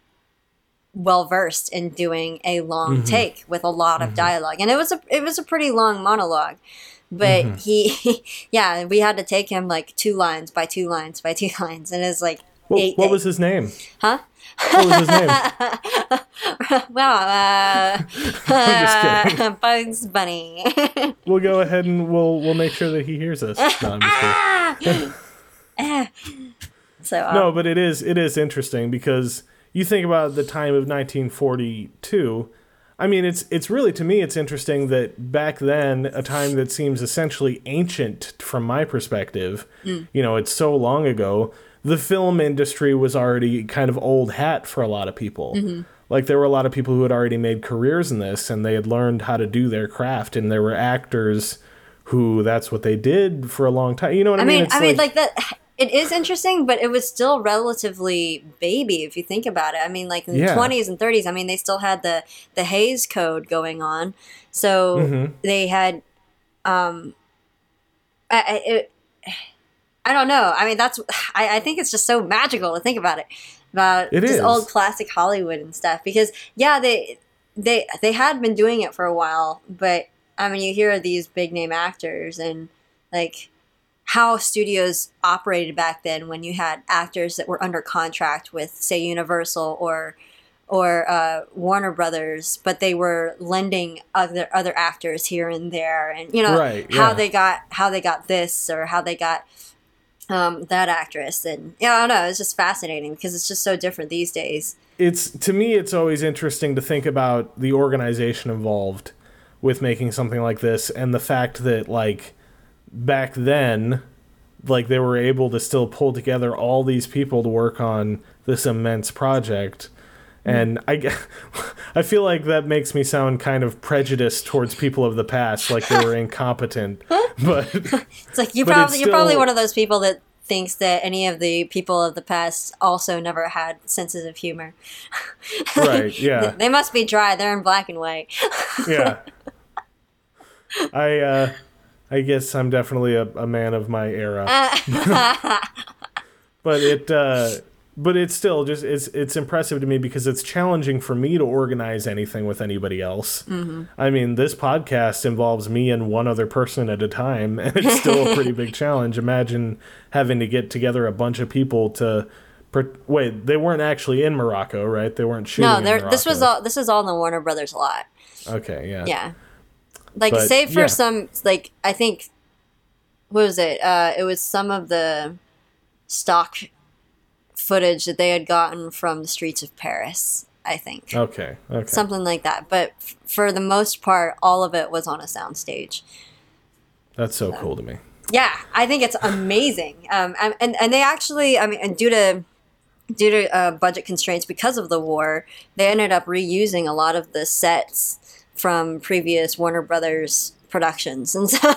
well versed in doing a long Mm-hmm. take with a lot of dialogue, and it was a it was a pretty long monologue. But Mm-hmm. he, (laughs) yeah, we had to take him like two lines by two lines by two (laughs) lines, and it's like What, eight. what was his name? Huh? What was his name? (laughs) well, uh, I'm just uh, Bugs Bunny. We'll go ahead and we'll we'll make sure that he hears us. No, just kidding. So uh, no, but it is it is interesting because you think about the time of 1942. I mean, it's it's really to me it's interesting that back then, a time that seems essentially ancient from my perspective, Mm. you know, it's so long ago. The film industry was already kind of old hat for a lot of people. Mm-hmm. Like there were a lot of people who had already made careers in this, and they had learned how to do their craft, and there were actors who that's what they did for a long time. You know what I, I mean, It's I mean, like that. It is interesting, but it was still relatively baby if you think about it. I mean, like in the twenties and thirties. I mean, they still had the the Hays Code going on, so Mm-hmm. they had. Um, I, I, it, I don't know. I mean, that's. I, I think it's just so magical to think about it about It just is. old classic Hollywood and stuff. Because yeah, they they they had been doing it for a while, but I mean, you hear these big name actors and like how studios operated back then when you had actors that were under contract with say Universal or or uh, Warner Brothers, but they were lending other other actors here and there, and you know Right, how yeah. they got how they got this or how they got um, that actress, and yeah, I don't know. It's just fascinating because it's just so different these days. it's to me it's always interesting to think about the organization involved with making something like this and the fact that like back then like they were able to still pull together all these people to work on this immense project and I, (laughs) I feel like that makes me sound kind of prejudiced towards people of the past, like they were (laughs) incompetent. (laughs) But It's like you probably you're probably one of those people that thinks that any of the people of the past also never had senses of humor. right, yeah. They must be dry. They're in black and white. yeah. I uh I guess I'm definitely a, a man of my era. (laughs) but it uh but it's still just it's it's impressive to me because it's challenging for me to organize anything with anybody else. Mm-hmm. I mean, this podcast involves me and one other person at a time, (laughs) and it's still a pretty big challenge. Imagine having to get together a bunch of people to. Per- wait, they weren't actually in Morocco, right? They weren't shooting. no. This was all. This is all in the Warner Brothers lot. Okay, yeah. Yeah, like But, save for yeah. some. Like I think, what was it? Uh, it was some of the stock footage that they had gotten from the streets of Paris. I think Okay, okay. something like that. But f- for the most part, all of it was on a soundstage. That's so cool to me. Yeah, I think it's amazing. Um, and, and and they actually, I mean, and due to due to uh, budget constraints because of the war, they ended up reusing a lot of the sets from previous Warner Brothers productions, (laughs) and so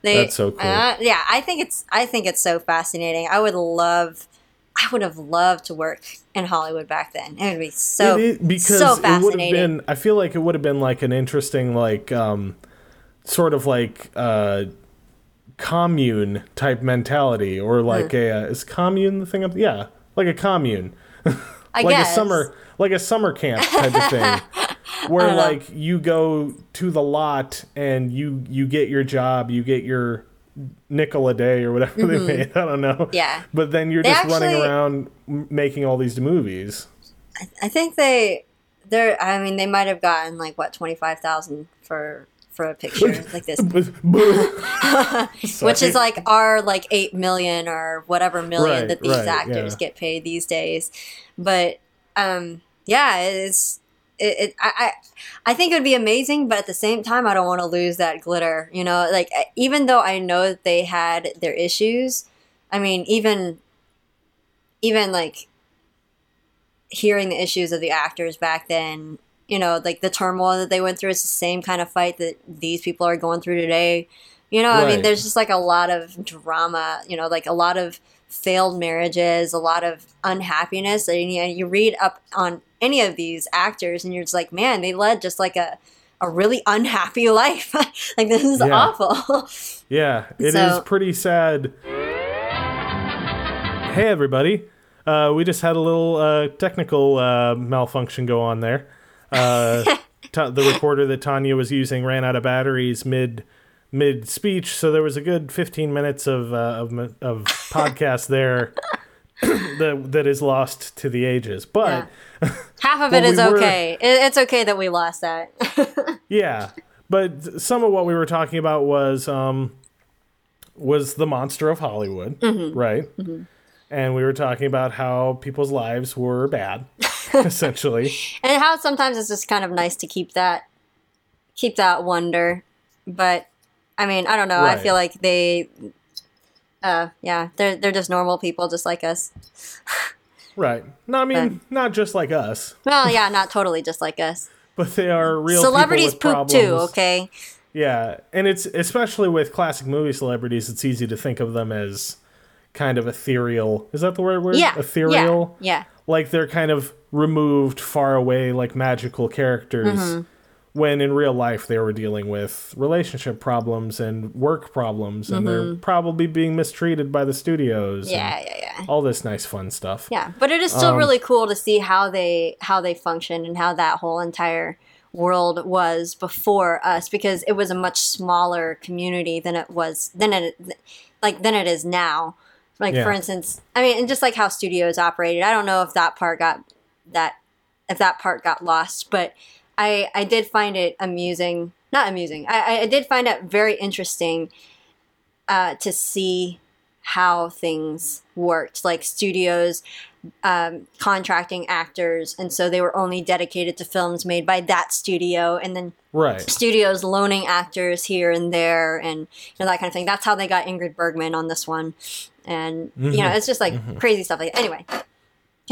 they. That's so cool. uh, yeah, I think it's I think it's so fascinating. I would love. I would have loved to work in Hollywood back then. It would be so it is, because so it would have fascinating. been i feel like it would have been like an interesting like um sort of like uh commune type mentality or like a uh, is commune the thing up yeah like a commune (laughs) I like guess. a summer like a summer camp type of thing (laughs) where like you go to the lot and you you get your job you get your nickel a day or whatever they made (laughs) i don't know Mm-hmm. Yeah. but then you're They just running around m- making all these movies I think they they're I mean they might have gotten like what twenty five thousand for for a picture (laughs) like this, which is like our like eight million or whatever million Right, that these right, actors yeah. get paid these days. But um, yeah, it's it, it I, I I think it would be amazing, but at the same time, I don't want to lose that glitter. You know, like even though I know that they had their issues, I mean, even even like hearing the issues of the actors back then, you know, like the turmoil that they went through is the same kind of fight that these people are going through today. You know, I mean, there's just like a lot of drama, you know, like a lot of failed marriages, a lot of unhappiness. And you, know, you read up on any of these actors and you're just like, man, they led just like a, a really unhappy (laughs) life. like, this is Yeah. awful. (laughs) Yeah, it is So- pretty sad. Hey, everybody. Uh, we just had a little uh, technical uh, malfunction go on there. Uh, (laughs) Ta- the recorder that Tanya was using ran out of batteries mid mid speech, so there was a good 15 minutes of uh, of, of podcast there (coughs) that that is lost to the ages. But Half of (laughs) it is we okay. It, it's okay that we lost that. (laughs) Yeah, but some of what we were talking about was um, was the monster of Hollywood, Mm-hmm. right? And we were talking about how people's lives were bad, (laughs) essentially. and how sometimes it's just kind of nice to keep that keep that wonder but i mean i don't know i feel like they uh yeah they're they're just normal people just like us Right? No, I mean not just like us, well yeah (laughs) not totally just like us but they are real celebrities poop too okay Yeah, and it's especially with classic movie celebrities, it's easy to think of them as kind of ethereal. Is that the right word? yeah ethereal. yeah, like they're kind of removed far away like magical characters Mm-hmm. When in real life they were dealing with relationship problems and work problems and they're probably being mistreated by the studios Mm-hmm. yeah yeah yeah all this nice fun stuff yeah but it is Um, still really cool to see how they how they functioned and how that whole entire world was before us because it was a much smaller community than it was than it like than it is now like Yeah. for instance i mean and just like how studios operated i don't know if that part got that if that part got lost but i i did find it amusing not amusing i I- did find it very interesting uh to see how things worked. Like studios um, contracting actors and so they were only dedicated to films made by that studio and then right. studios loaning actors here and there and you know that kind of thing. That's how they got ingrid bergman on this one. And you know it's just like crazy stuff like that. anyway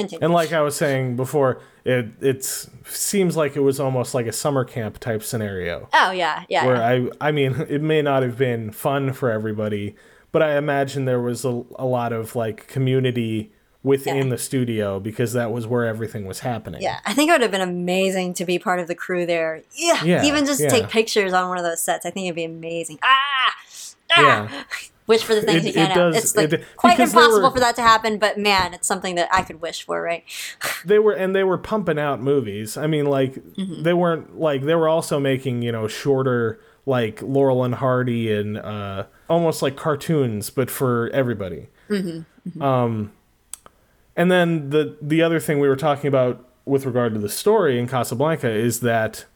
continue and like i was saying before it it's seems like it was almost like a summer camp type scenario oh yeah yeah, where yeah. I I mean (laughs) it may not have been fun for everybody, but I imagine there was a, a lot of like community within Yeah. the studio because that was where everything was happening. Yeah, I think it would have been amazing to be part of the crew there. Yeah, Yeah, even just yeah. take pictures on one of those sets. I think it'd be amazing. Ah, ah! Yeah. (laughs) wish for the things It- you can't it does- It's like it- quite impossible were- for that to happen, but man, it's something that I could wish for, right? (laughs) they were and they were pumping out movies i mean like Mm-hmm. they weren't like they were also making you know shorter like laurel and hardy and uh almost like cartoons but for everybody Mm-hmm. um and then the the other thing we were talking about with regard to the story in casablanca is that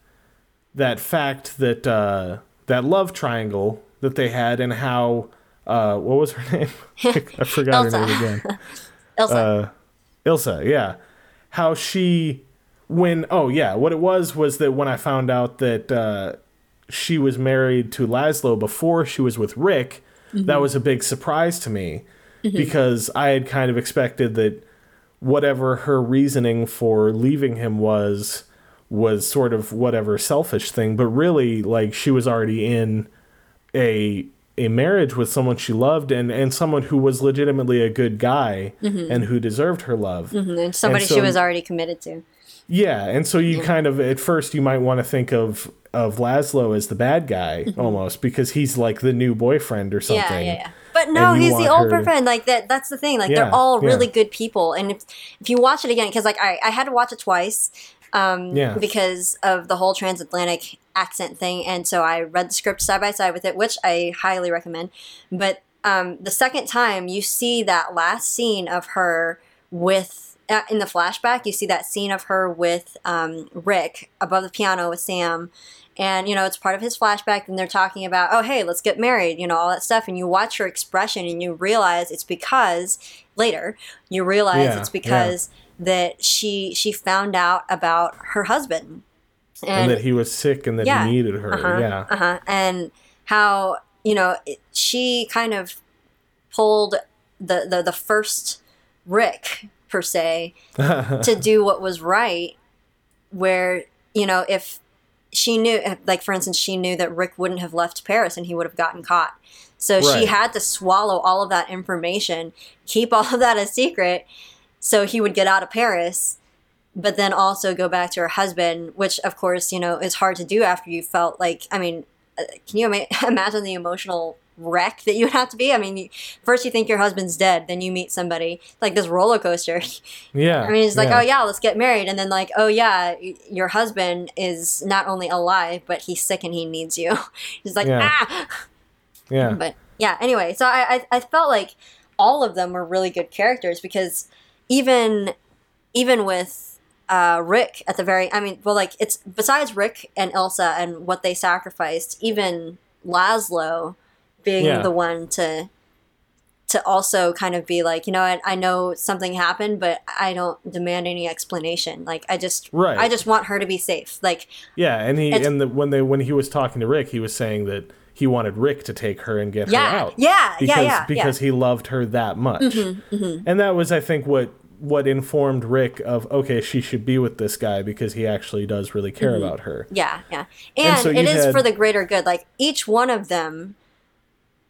that fact that uh that love triangle that they had and how uh what was her (laughs) name? (laughs) I forgot her name again. (laughs) Elsa. uh, Ilsa, yeah. How she, when, oh, yeah, what it was was that when I found out that uh, she was married to Laszlo before she was with Rick, that was a big surprise to me because I had kind of expected that whatever her reasoning for leaving him was was sort of whatever selfish thing but really like she was already in a a marriage with someone she loved and and someone who was legitimately a good guy and who deserved her love. and somebody so- she was already committed to. Yeah, and so you kind of at first you might want to think of of Laszlo as the bad guy almost because he's like the new boyfriend or something. Mm-hmm. Yeah, yeah, yeah. But no, he's the old her to- friend. Like that. That's the thing. Like Yeah, they're all yeah. really good people. And if if you watch it again, because like I, I had to watch it twice, um, Yeah. because of the whole transatlantic accent thing, and so I read the script side by side with it, which I highly recommend. But um, the second time, you see that last scene of her with uh, in the flashback. You see that scene of her with um, Rick above the piano with Sam and you know it's part of his flashback and they're talking about oh hey let's get married you know all that stuff and you watch her expression and you realize it's because later you realize Yeah, it's because that she she found out about her husband And that he was sick and that Yeah. he needed her. uh-huh, Yeah. uh-huh. and how you know it, she kind of pulled the, the the first rick per se (laughs) to do what was right where you know if she knew like for instance she knew that rick wouldn't have left paris and he would have gotten caught so she had to swallow all of that information keep (laughs) all of that a secret so he would get out of paris but then also go back to her husband which of course you know is hard to do after you felt like i mean uh, can you ima- (laughs) imagine the emotional wreck that you would have to be i mean you, first you think your husband's dead then you meet somebody like this roller coaster (laughs) Yeah. I mean, it's like, yeah. oh yeah, let's get married, and then like, oh yeah, your husband is not only alive, but he's sick and he needs you. (laughs) He's like, Yeah. ah. Yeah. But yeah, anyway, so I, I I felt like all of them were really good characters because even even with uh, Rick at the very, I mean, well, like it's besides Rick and Elsa and what they sacrificed, even Laszlo being Yeah. the one to to also kind of be like, you know what, I know something happened, but I don't demand any explanation. Like, I just, Right. I just want her to be safe. Like, Yeah, and he and the, when they when he was talking to Rick, he was saying that he wanted Rick to take her and get Yeah, her out. yeah, yeah, because, yeah, Mm-hmm, yeah. Because he loved her that much, and that was, I think, what what informed Rick of okay, she should be with this guy because he actually does really care Mm-hmm. about her. Yeah, yeah. And And, so it is had- for the greater good. Like each one of them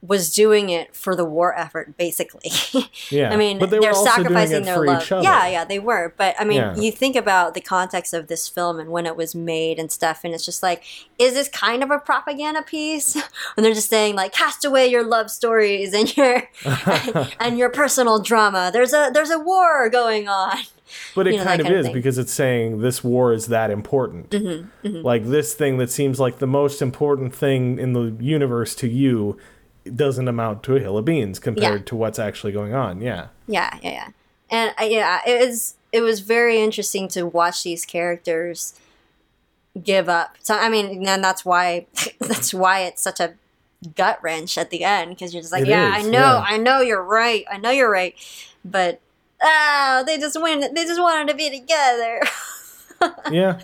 was doing it for the war effort, basically. (laughs) Yeah, I mean, but they doing sacrificing their love. Yeah, yeah, they were. But I mean, Yeah. you think about the context of this film and when it was made and stuff, and it's just like, is this kind of a propaganda piece? (laughs) and they're just saying like, cast away your love stories and your (laughs) and your personal drama. There's a there's a war going on. But it you know, kind of kind of is thing. because it's saying this war is that important. Mm-hmm, Like this thing that seems like the most important thing in the universe to you doesn't amount to a hill of beans compared Yeah. to what's actually going on. Yeah. Yeah, yeah, yeah. And uh, yeah, it was it was very interesting to watch these characters give up. So I mean, and that's why (laughs) that's why it's such a gut wrench at the end because you're just like, It yeah, is, I know, yeah. I know you're right, I know you're right, but ah, they just win. They just wanted to be together. (laughs) Yeah.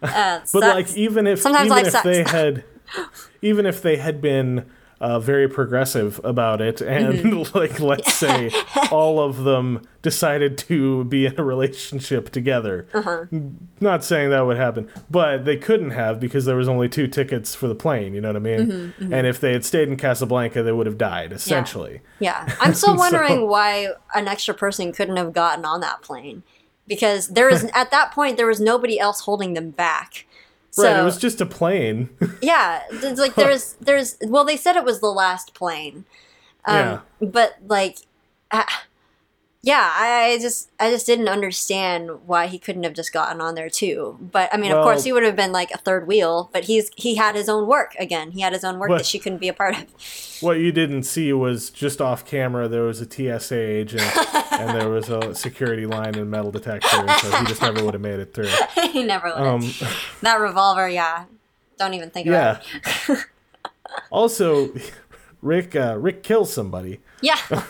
Uh, But sucks. like even if Sometimes even if sucks. they had (laughs) even if they had been uh, very progressive about it. And Mm-hmm. (laughs) like let's say (laughs) all of them decided to be in a relationship together. Uh-huh. not saying that would happen but they couldn't have because there was only two tickets for the plane you know what i mean? Mm-hmm, and if they had stayed in casablanca they would have died essentially. Yeah, (laughs) I'm still So- wondering why an extra person couldn't have gotten on that plane because there is at that point there was nobody else holding them back. So right, it was just a plane. (laughs) yeah, it's like there's there's well, they said it was the last plane. Um, Yeah. But like, uh, yeah, I just I just didn't understand why he couldn't have just gotten on there too. But I mean, of course, he would have been like a third wheel. But he's he had his own work again. He had his own work What- that she couldn't be a part of. what you didn't see was just off camera there was a TSA agent and there was a security line and metal detector, so he just never would have made it through. (laughs) he never would. Um, that revolver, yeah. Don't even think about yeah. it. (laughs) also, Rick uh, Rick kills somebody. Yeah. (laughs)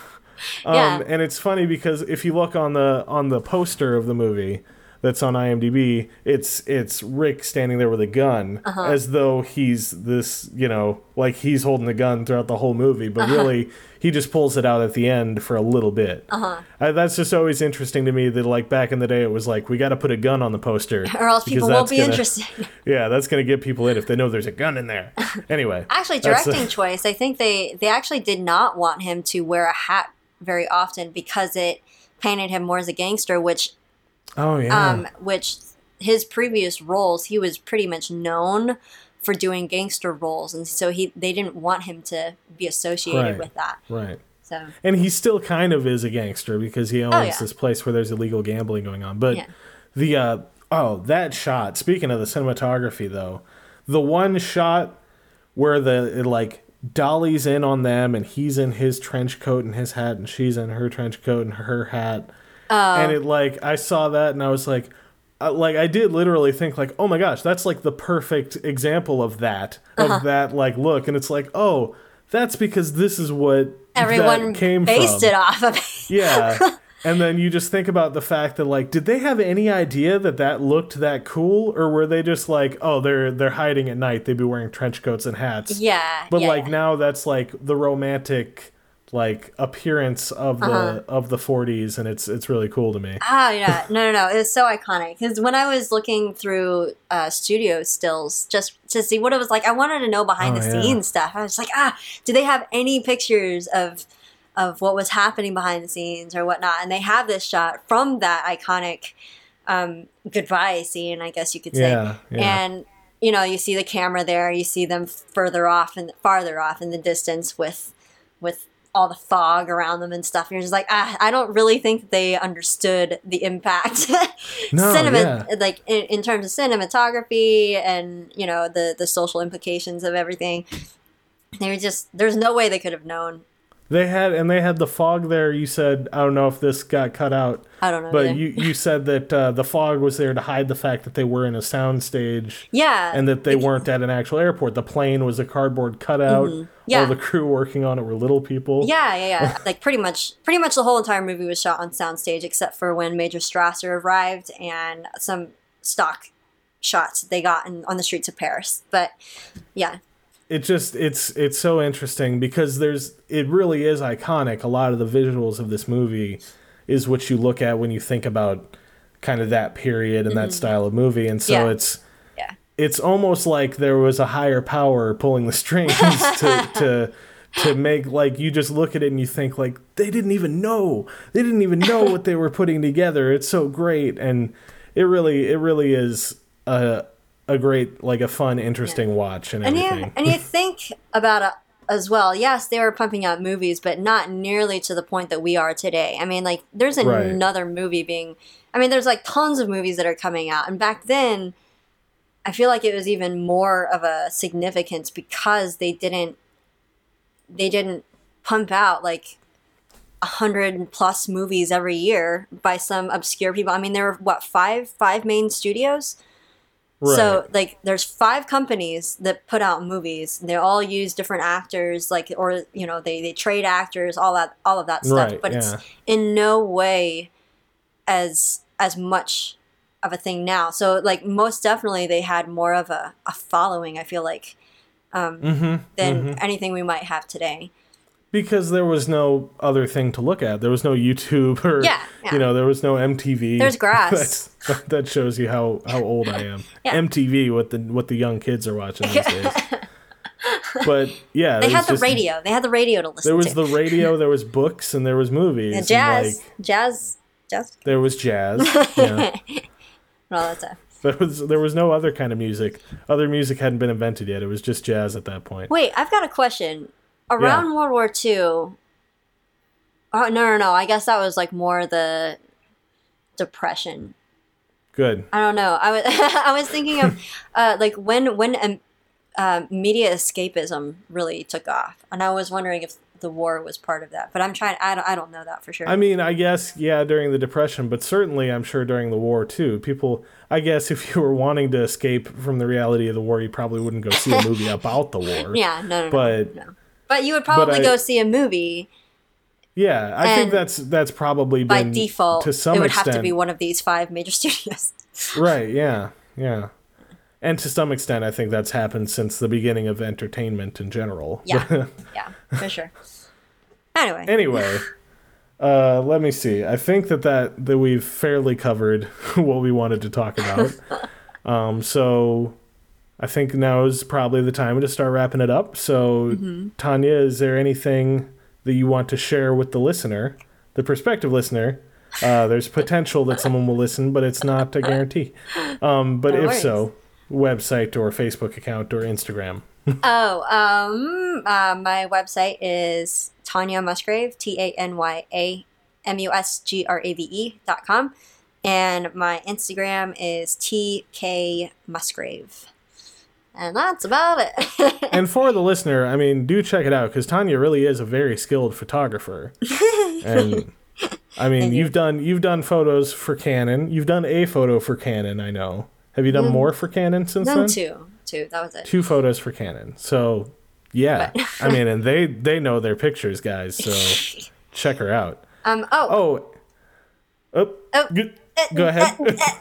(laughs) Um, yeah. and it's funny because if you look on the on the poster of the movie that's on IMDb, it's it's Rick standing there with a gun Uh-huh. as though he's this, you know, like he's holding the gun throughout the whole movie, but Uh-huh. really he just pulls it out at the end for a little bit. Uh-huh. that's just always interesting to me that like back in the day it was like we got to put a gun on the poster (laughs) or else people won't be gonna- interested. (laughs) Yeah, that's going to get people in if they know there's a gun in there. Anyway. Actually, directing choice. I think they they actually did not want him to wear a hat very often because it painted him more as a gangster, which Oh yeah. um which his previous roles he was pretty much known for doing gangster roles, and so he they didn't want him to be associated Right. with that. right. So And he still kind of is a gangster because he owns Oh, yeah. this place where there's illegal gambling going on. But Yeah. the uh oh, that shot, speaking of the cinematography though, the one shot where the it like dollies in on them and he's in his trench coat and his hat and she's in her trench coat and her hat. Oh. and it like I saw that and I was like uh, like I did literally think like, "Oh my gosh, that's like the perfect example of that Uh-huh. of that like look." And it's like, "Oh, that's because this is what everyone that came based from. it off of. Yeah. (laughs) And then you just think about the fact that like did they have any idea that that looked that cool or were they just like, "Oh, they're they're hiding at night. They'd be wearing trench coats and hats." yeah, But yeah, like yeah. now that's like the romantic like appearance of the Uh-huh. of the 40s and it's it's really cool to me. Ah, yeah, (laughs) no, no, no. it's so iconic because when I was looking through uh, studio stills just to see what it was like, I wanted to know behind Oh, the yeah. scenes stuff. I was like, ah, do they have any pictures of of what was happening behind the scenes or whatnot? And they have this shot from that iconic um, goodbye scene, I guess you could say. Yeah, yeah. And you know, you see the camera there. You see them further off and farther off in the distance with with all the fog around them and stuff. And you're just like, ah, I don't really think they understood the impact. (laughs) No, Cinema, yeah. like in, in terms of cinematography and you know the the social implications of everything. They were just there's no way they could have known. They had and they had the fog there. You said I don't know if this got cut out, I don't know. but either. you you said that uh, the fog was there to hide the fact that they were in a soundstage. yeah, and that they weren't at an actual airport. The plane was a cardboard cutout. Mm-hmm. Yeah. All the crew working on it were little people. Yeah, yeah, yeah. (laughs) like pretty much, pretty much the whole entire movie was shot on soundstage, except for when Major Strasser arrived and some stock shots they got in, on the streets of Paris. But yeah, it just it's it's so interesting because there's it really is iconic. A lot of the visuals of this movie is what you look at when you think about kind of that period and that style of movie. And so Mm-hmm. Yeah. it's yeah, it's almost like there was a higher power pulling the strings to (laughs) to to make like you just look at it and you think like they didn't even know. They didn't even know what they were putting together. It's so great. And it really it really is a a great like a fun interesting watch and and everything you and you think about it as well. Yes, they were pumping out movies, but not nearly to the point that we are today. I mean, like there's Right. another movie being. I mean, there's like tons of movies that are coming out, and back then. I feel like it was even more of a significance because they didn't they didn't pump out like a hundred plus movies every year by some obscure people. I mean, there were what five five main studios. So like there's five companies that put out movies. They all use different actors, like or you know they they trade actors, all that all of that stuff. Right, but yeah. it's in no way as as much of a thing now. So like most definitely they had more of a, a following. I feel like um, Mm-hmm. than anything we might have today. Because there was no other thing to look at. There was no YouTube (laughs) or Yeah, yeah. you know, there was no MTV. There's (laughs) grass. That's, (laughs) that shows you how how old I am. Yeah. MTV, what the what the young kids are watching these days. but yeah, They had the just- radio. They had the radio to listen to. There was to. the radio. There was books, and there was movies. Yeah, and, jazz, like, jazz, jazz. there was jazz. Yeah. Well, that's a There was there was no other kind of music. Other music hadn't been invented yet. It was just jazz at that point. Wait, I've got a question. Around World War II. Oh no no no! I guess that was like more the depression. Good. I don't know. I was (laughs) I was thinking of (laughs) uh, like when when um, uh, media escapism really took off, and I was wondering if the war was part of that. But I'm trying. I don't. I don't know that for sure. I mean, I guess yeah, during the depression, but certainly I'm sure during the war too. People, I guess, if you were wanting to escape from the reality of the war, you probably wouldn't go see a movie (laughs) about the war. yeah, no, no, but- no, no. But you would probably I- go see a movie Yeah, I think that's that's probably by been default. to some it would extent. have to be one of these five major (laughs) studios. Right, yeah, yeah. And to some extent, I think that's happened since the beginning of entertainment in general. Yeah, (laughs) yeah, for sure. Anyway, anyway, (laughs) uh, let me see. I think that, that that we've fairly covered what we wanted to talk about. um, so I think now is probably the time to start wrapping it up. So, Tanya, is there anything that you want to share with the listener, the prospective listener? Uh, there's potential that someone will listen, but it's not a guarantee. Um, but No if worries. so, website or Facebook account or Instagram. (laughs) Oh, um, uh, my website is Tanya Musgrave, T A N Y A M U S G R A V E dot com. And my Instagram is TK Musgrave. And that's about it. (laughs) and for the listener, I mean, do check it out because Tanya really is a very skilled photographer. and I mean, you've done you've done photos for Canon. You've done a photo for Canon. I know. Have you done mm. more for Canon since Done then? two. Two. That was it. Two photos for Canon. So yeah, I mean, and they they know their pictures, guys. So (laughs) check her out. Um, oh, Oh, oh, Oh. go, go ahead. Eh, eh, eh.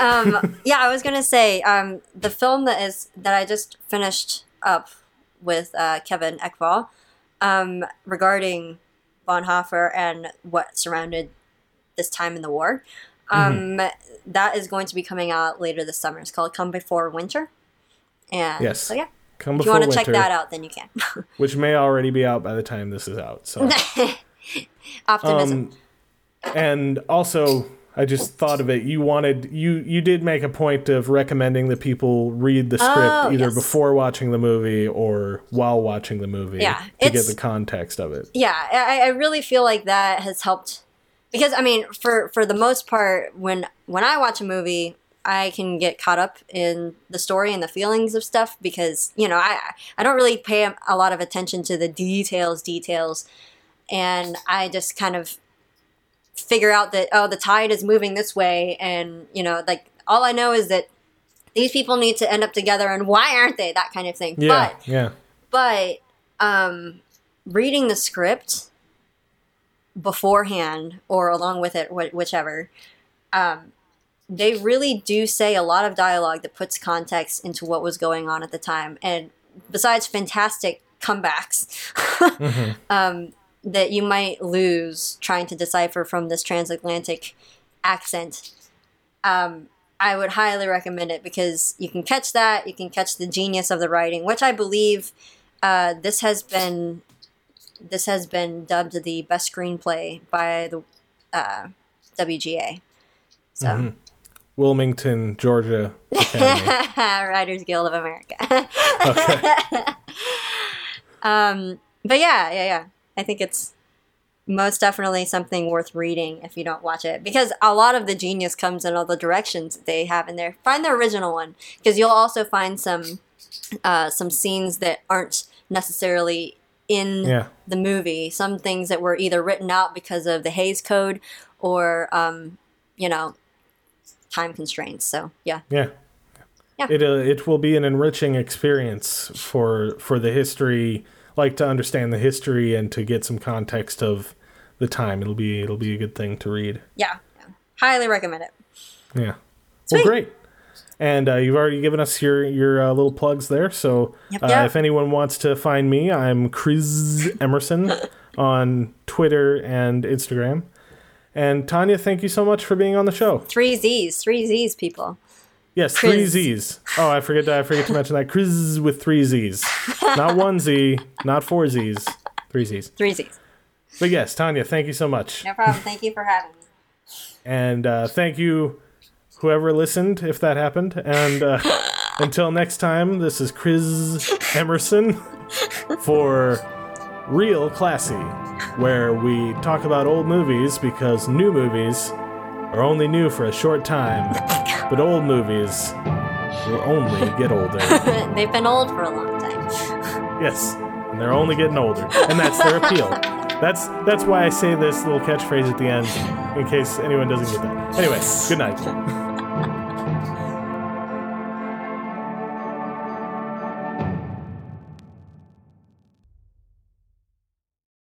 Um, yeah, I was gonna say um, the film that is that I just finished up with uh, Kevin Ekval um, regarding Bonhoeffer and what surrounded this time in the war. Um, that is going to be coming out later this summer. It's called Come Before Winter. And Yes. so yeah, Come if you want to winter, check that out, then you can. (laughs) which may already be out by the time this is out. So. (laughs) Optimism. Um, and also, I just thought of it. You wanted you you did make a point of recommending that people read the script Oh, either yes. before watching the movie or while watching the movie Yeah, to get the context of it. yeah I, I really feel like that has helped because i mean for for the most part when when i watch a movie i can get caught up in the story and the feelings of stuff because you know i i don't really pay a, a lot of attention to the details details and i just kind of figure out that oh the tide is moving this way. And you know like all i know is that these people need to end up together. And why aren't they? That kind of thing. Yeah, but yeah, but um, reading the script beforehand or along with it, wh- whichever, um, they really do say a lot of dialogue that puts context into what was going on at the time. And besides fantastic comebacks (laughs) um, that you might lose trying to decipher from this transatlantic accent, um, I would highly recommend it because you can catch that. You can catch the genius of the writing, which I believe uh, this has been this has been dubbed the best screenplay by the uh, WGA. So, Wilmington, Georgia (laughs) Writers Guild of America. okay. (laughs) um, but yeah, yeah, yeah. I think it's most definitely something worth reading if you don't watch it because a lot of the genius comes in all the directions they have in there. Find the original one because you'll also find some uh, some scenes that aren't necessarily in Yeah. the movie. Some things that were either written out because of the Hays Code or um, you know time constraints. So yeah, Yeah. Yeah. It uh, it will be an enriching experience for for the history, like to understand the history and to get some context of the time. It'll be it'll be a good thing to read. yeah, yeah. highly recommend it. Yeah. Sweet. Well, great. And uh, you've already given us your your uh, little plugs there. So Yep, uh, yep. if anyone wants to find me, I'm Chris Emerson (laughs) on Twitter and Instagram. And Tanya, thank you so much for being on the show. Three Z's, three Z's, people. Yes, three Z's. Oh, I forget. I forget to mention that Chris with three Z's, not one Z, not four Z's, three Z's. Three Z's. But yes, Tanya, thank you so much, No problem. Thank you for having me. and uh, thank you, whoever listened, if that happened. And uh, (laughs) until next time, this is Chris Emerson for Real Classy, where we talk about old movies because new movies are only new for a short time, but old movies will only get older. (laughs) They've been old for a long time. Yes, and they're only getting older, and that's their appeal. That's that's why I say this little catchphrase at the end, in case anyone doesn't get that. Anyway, good night.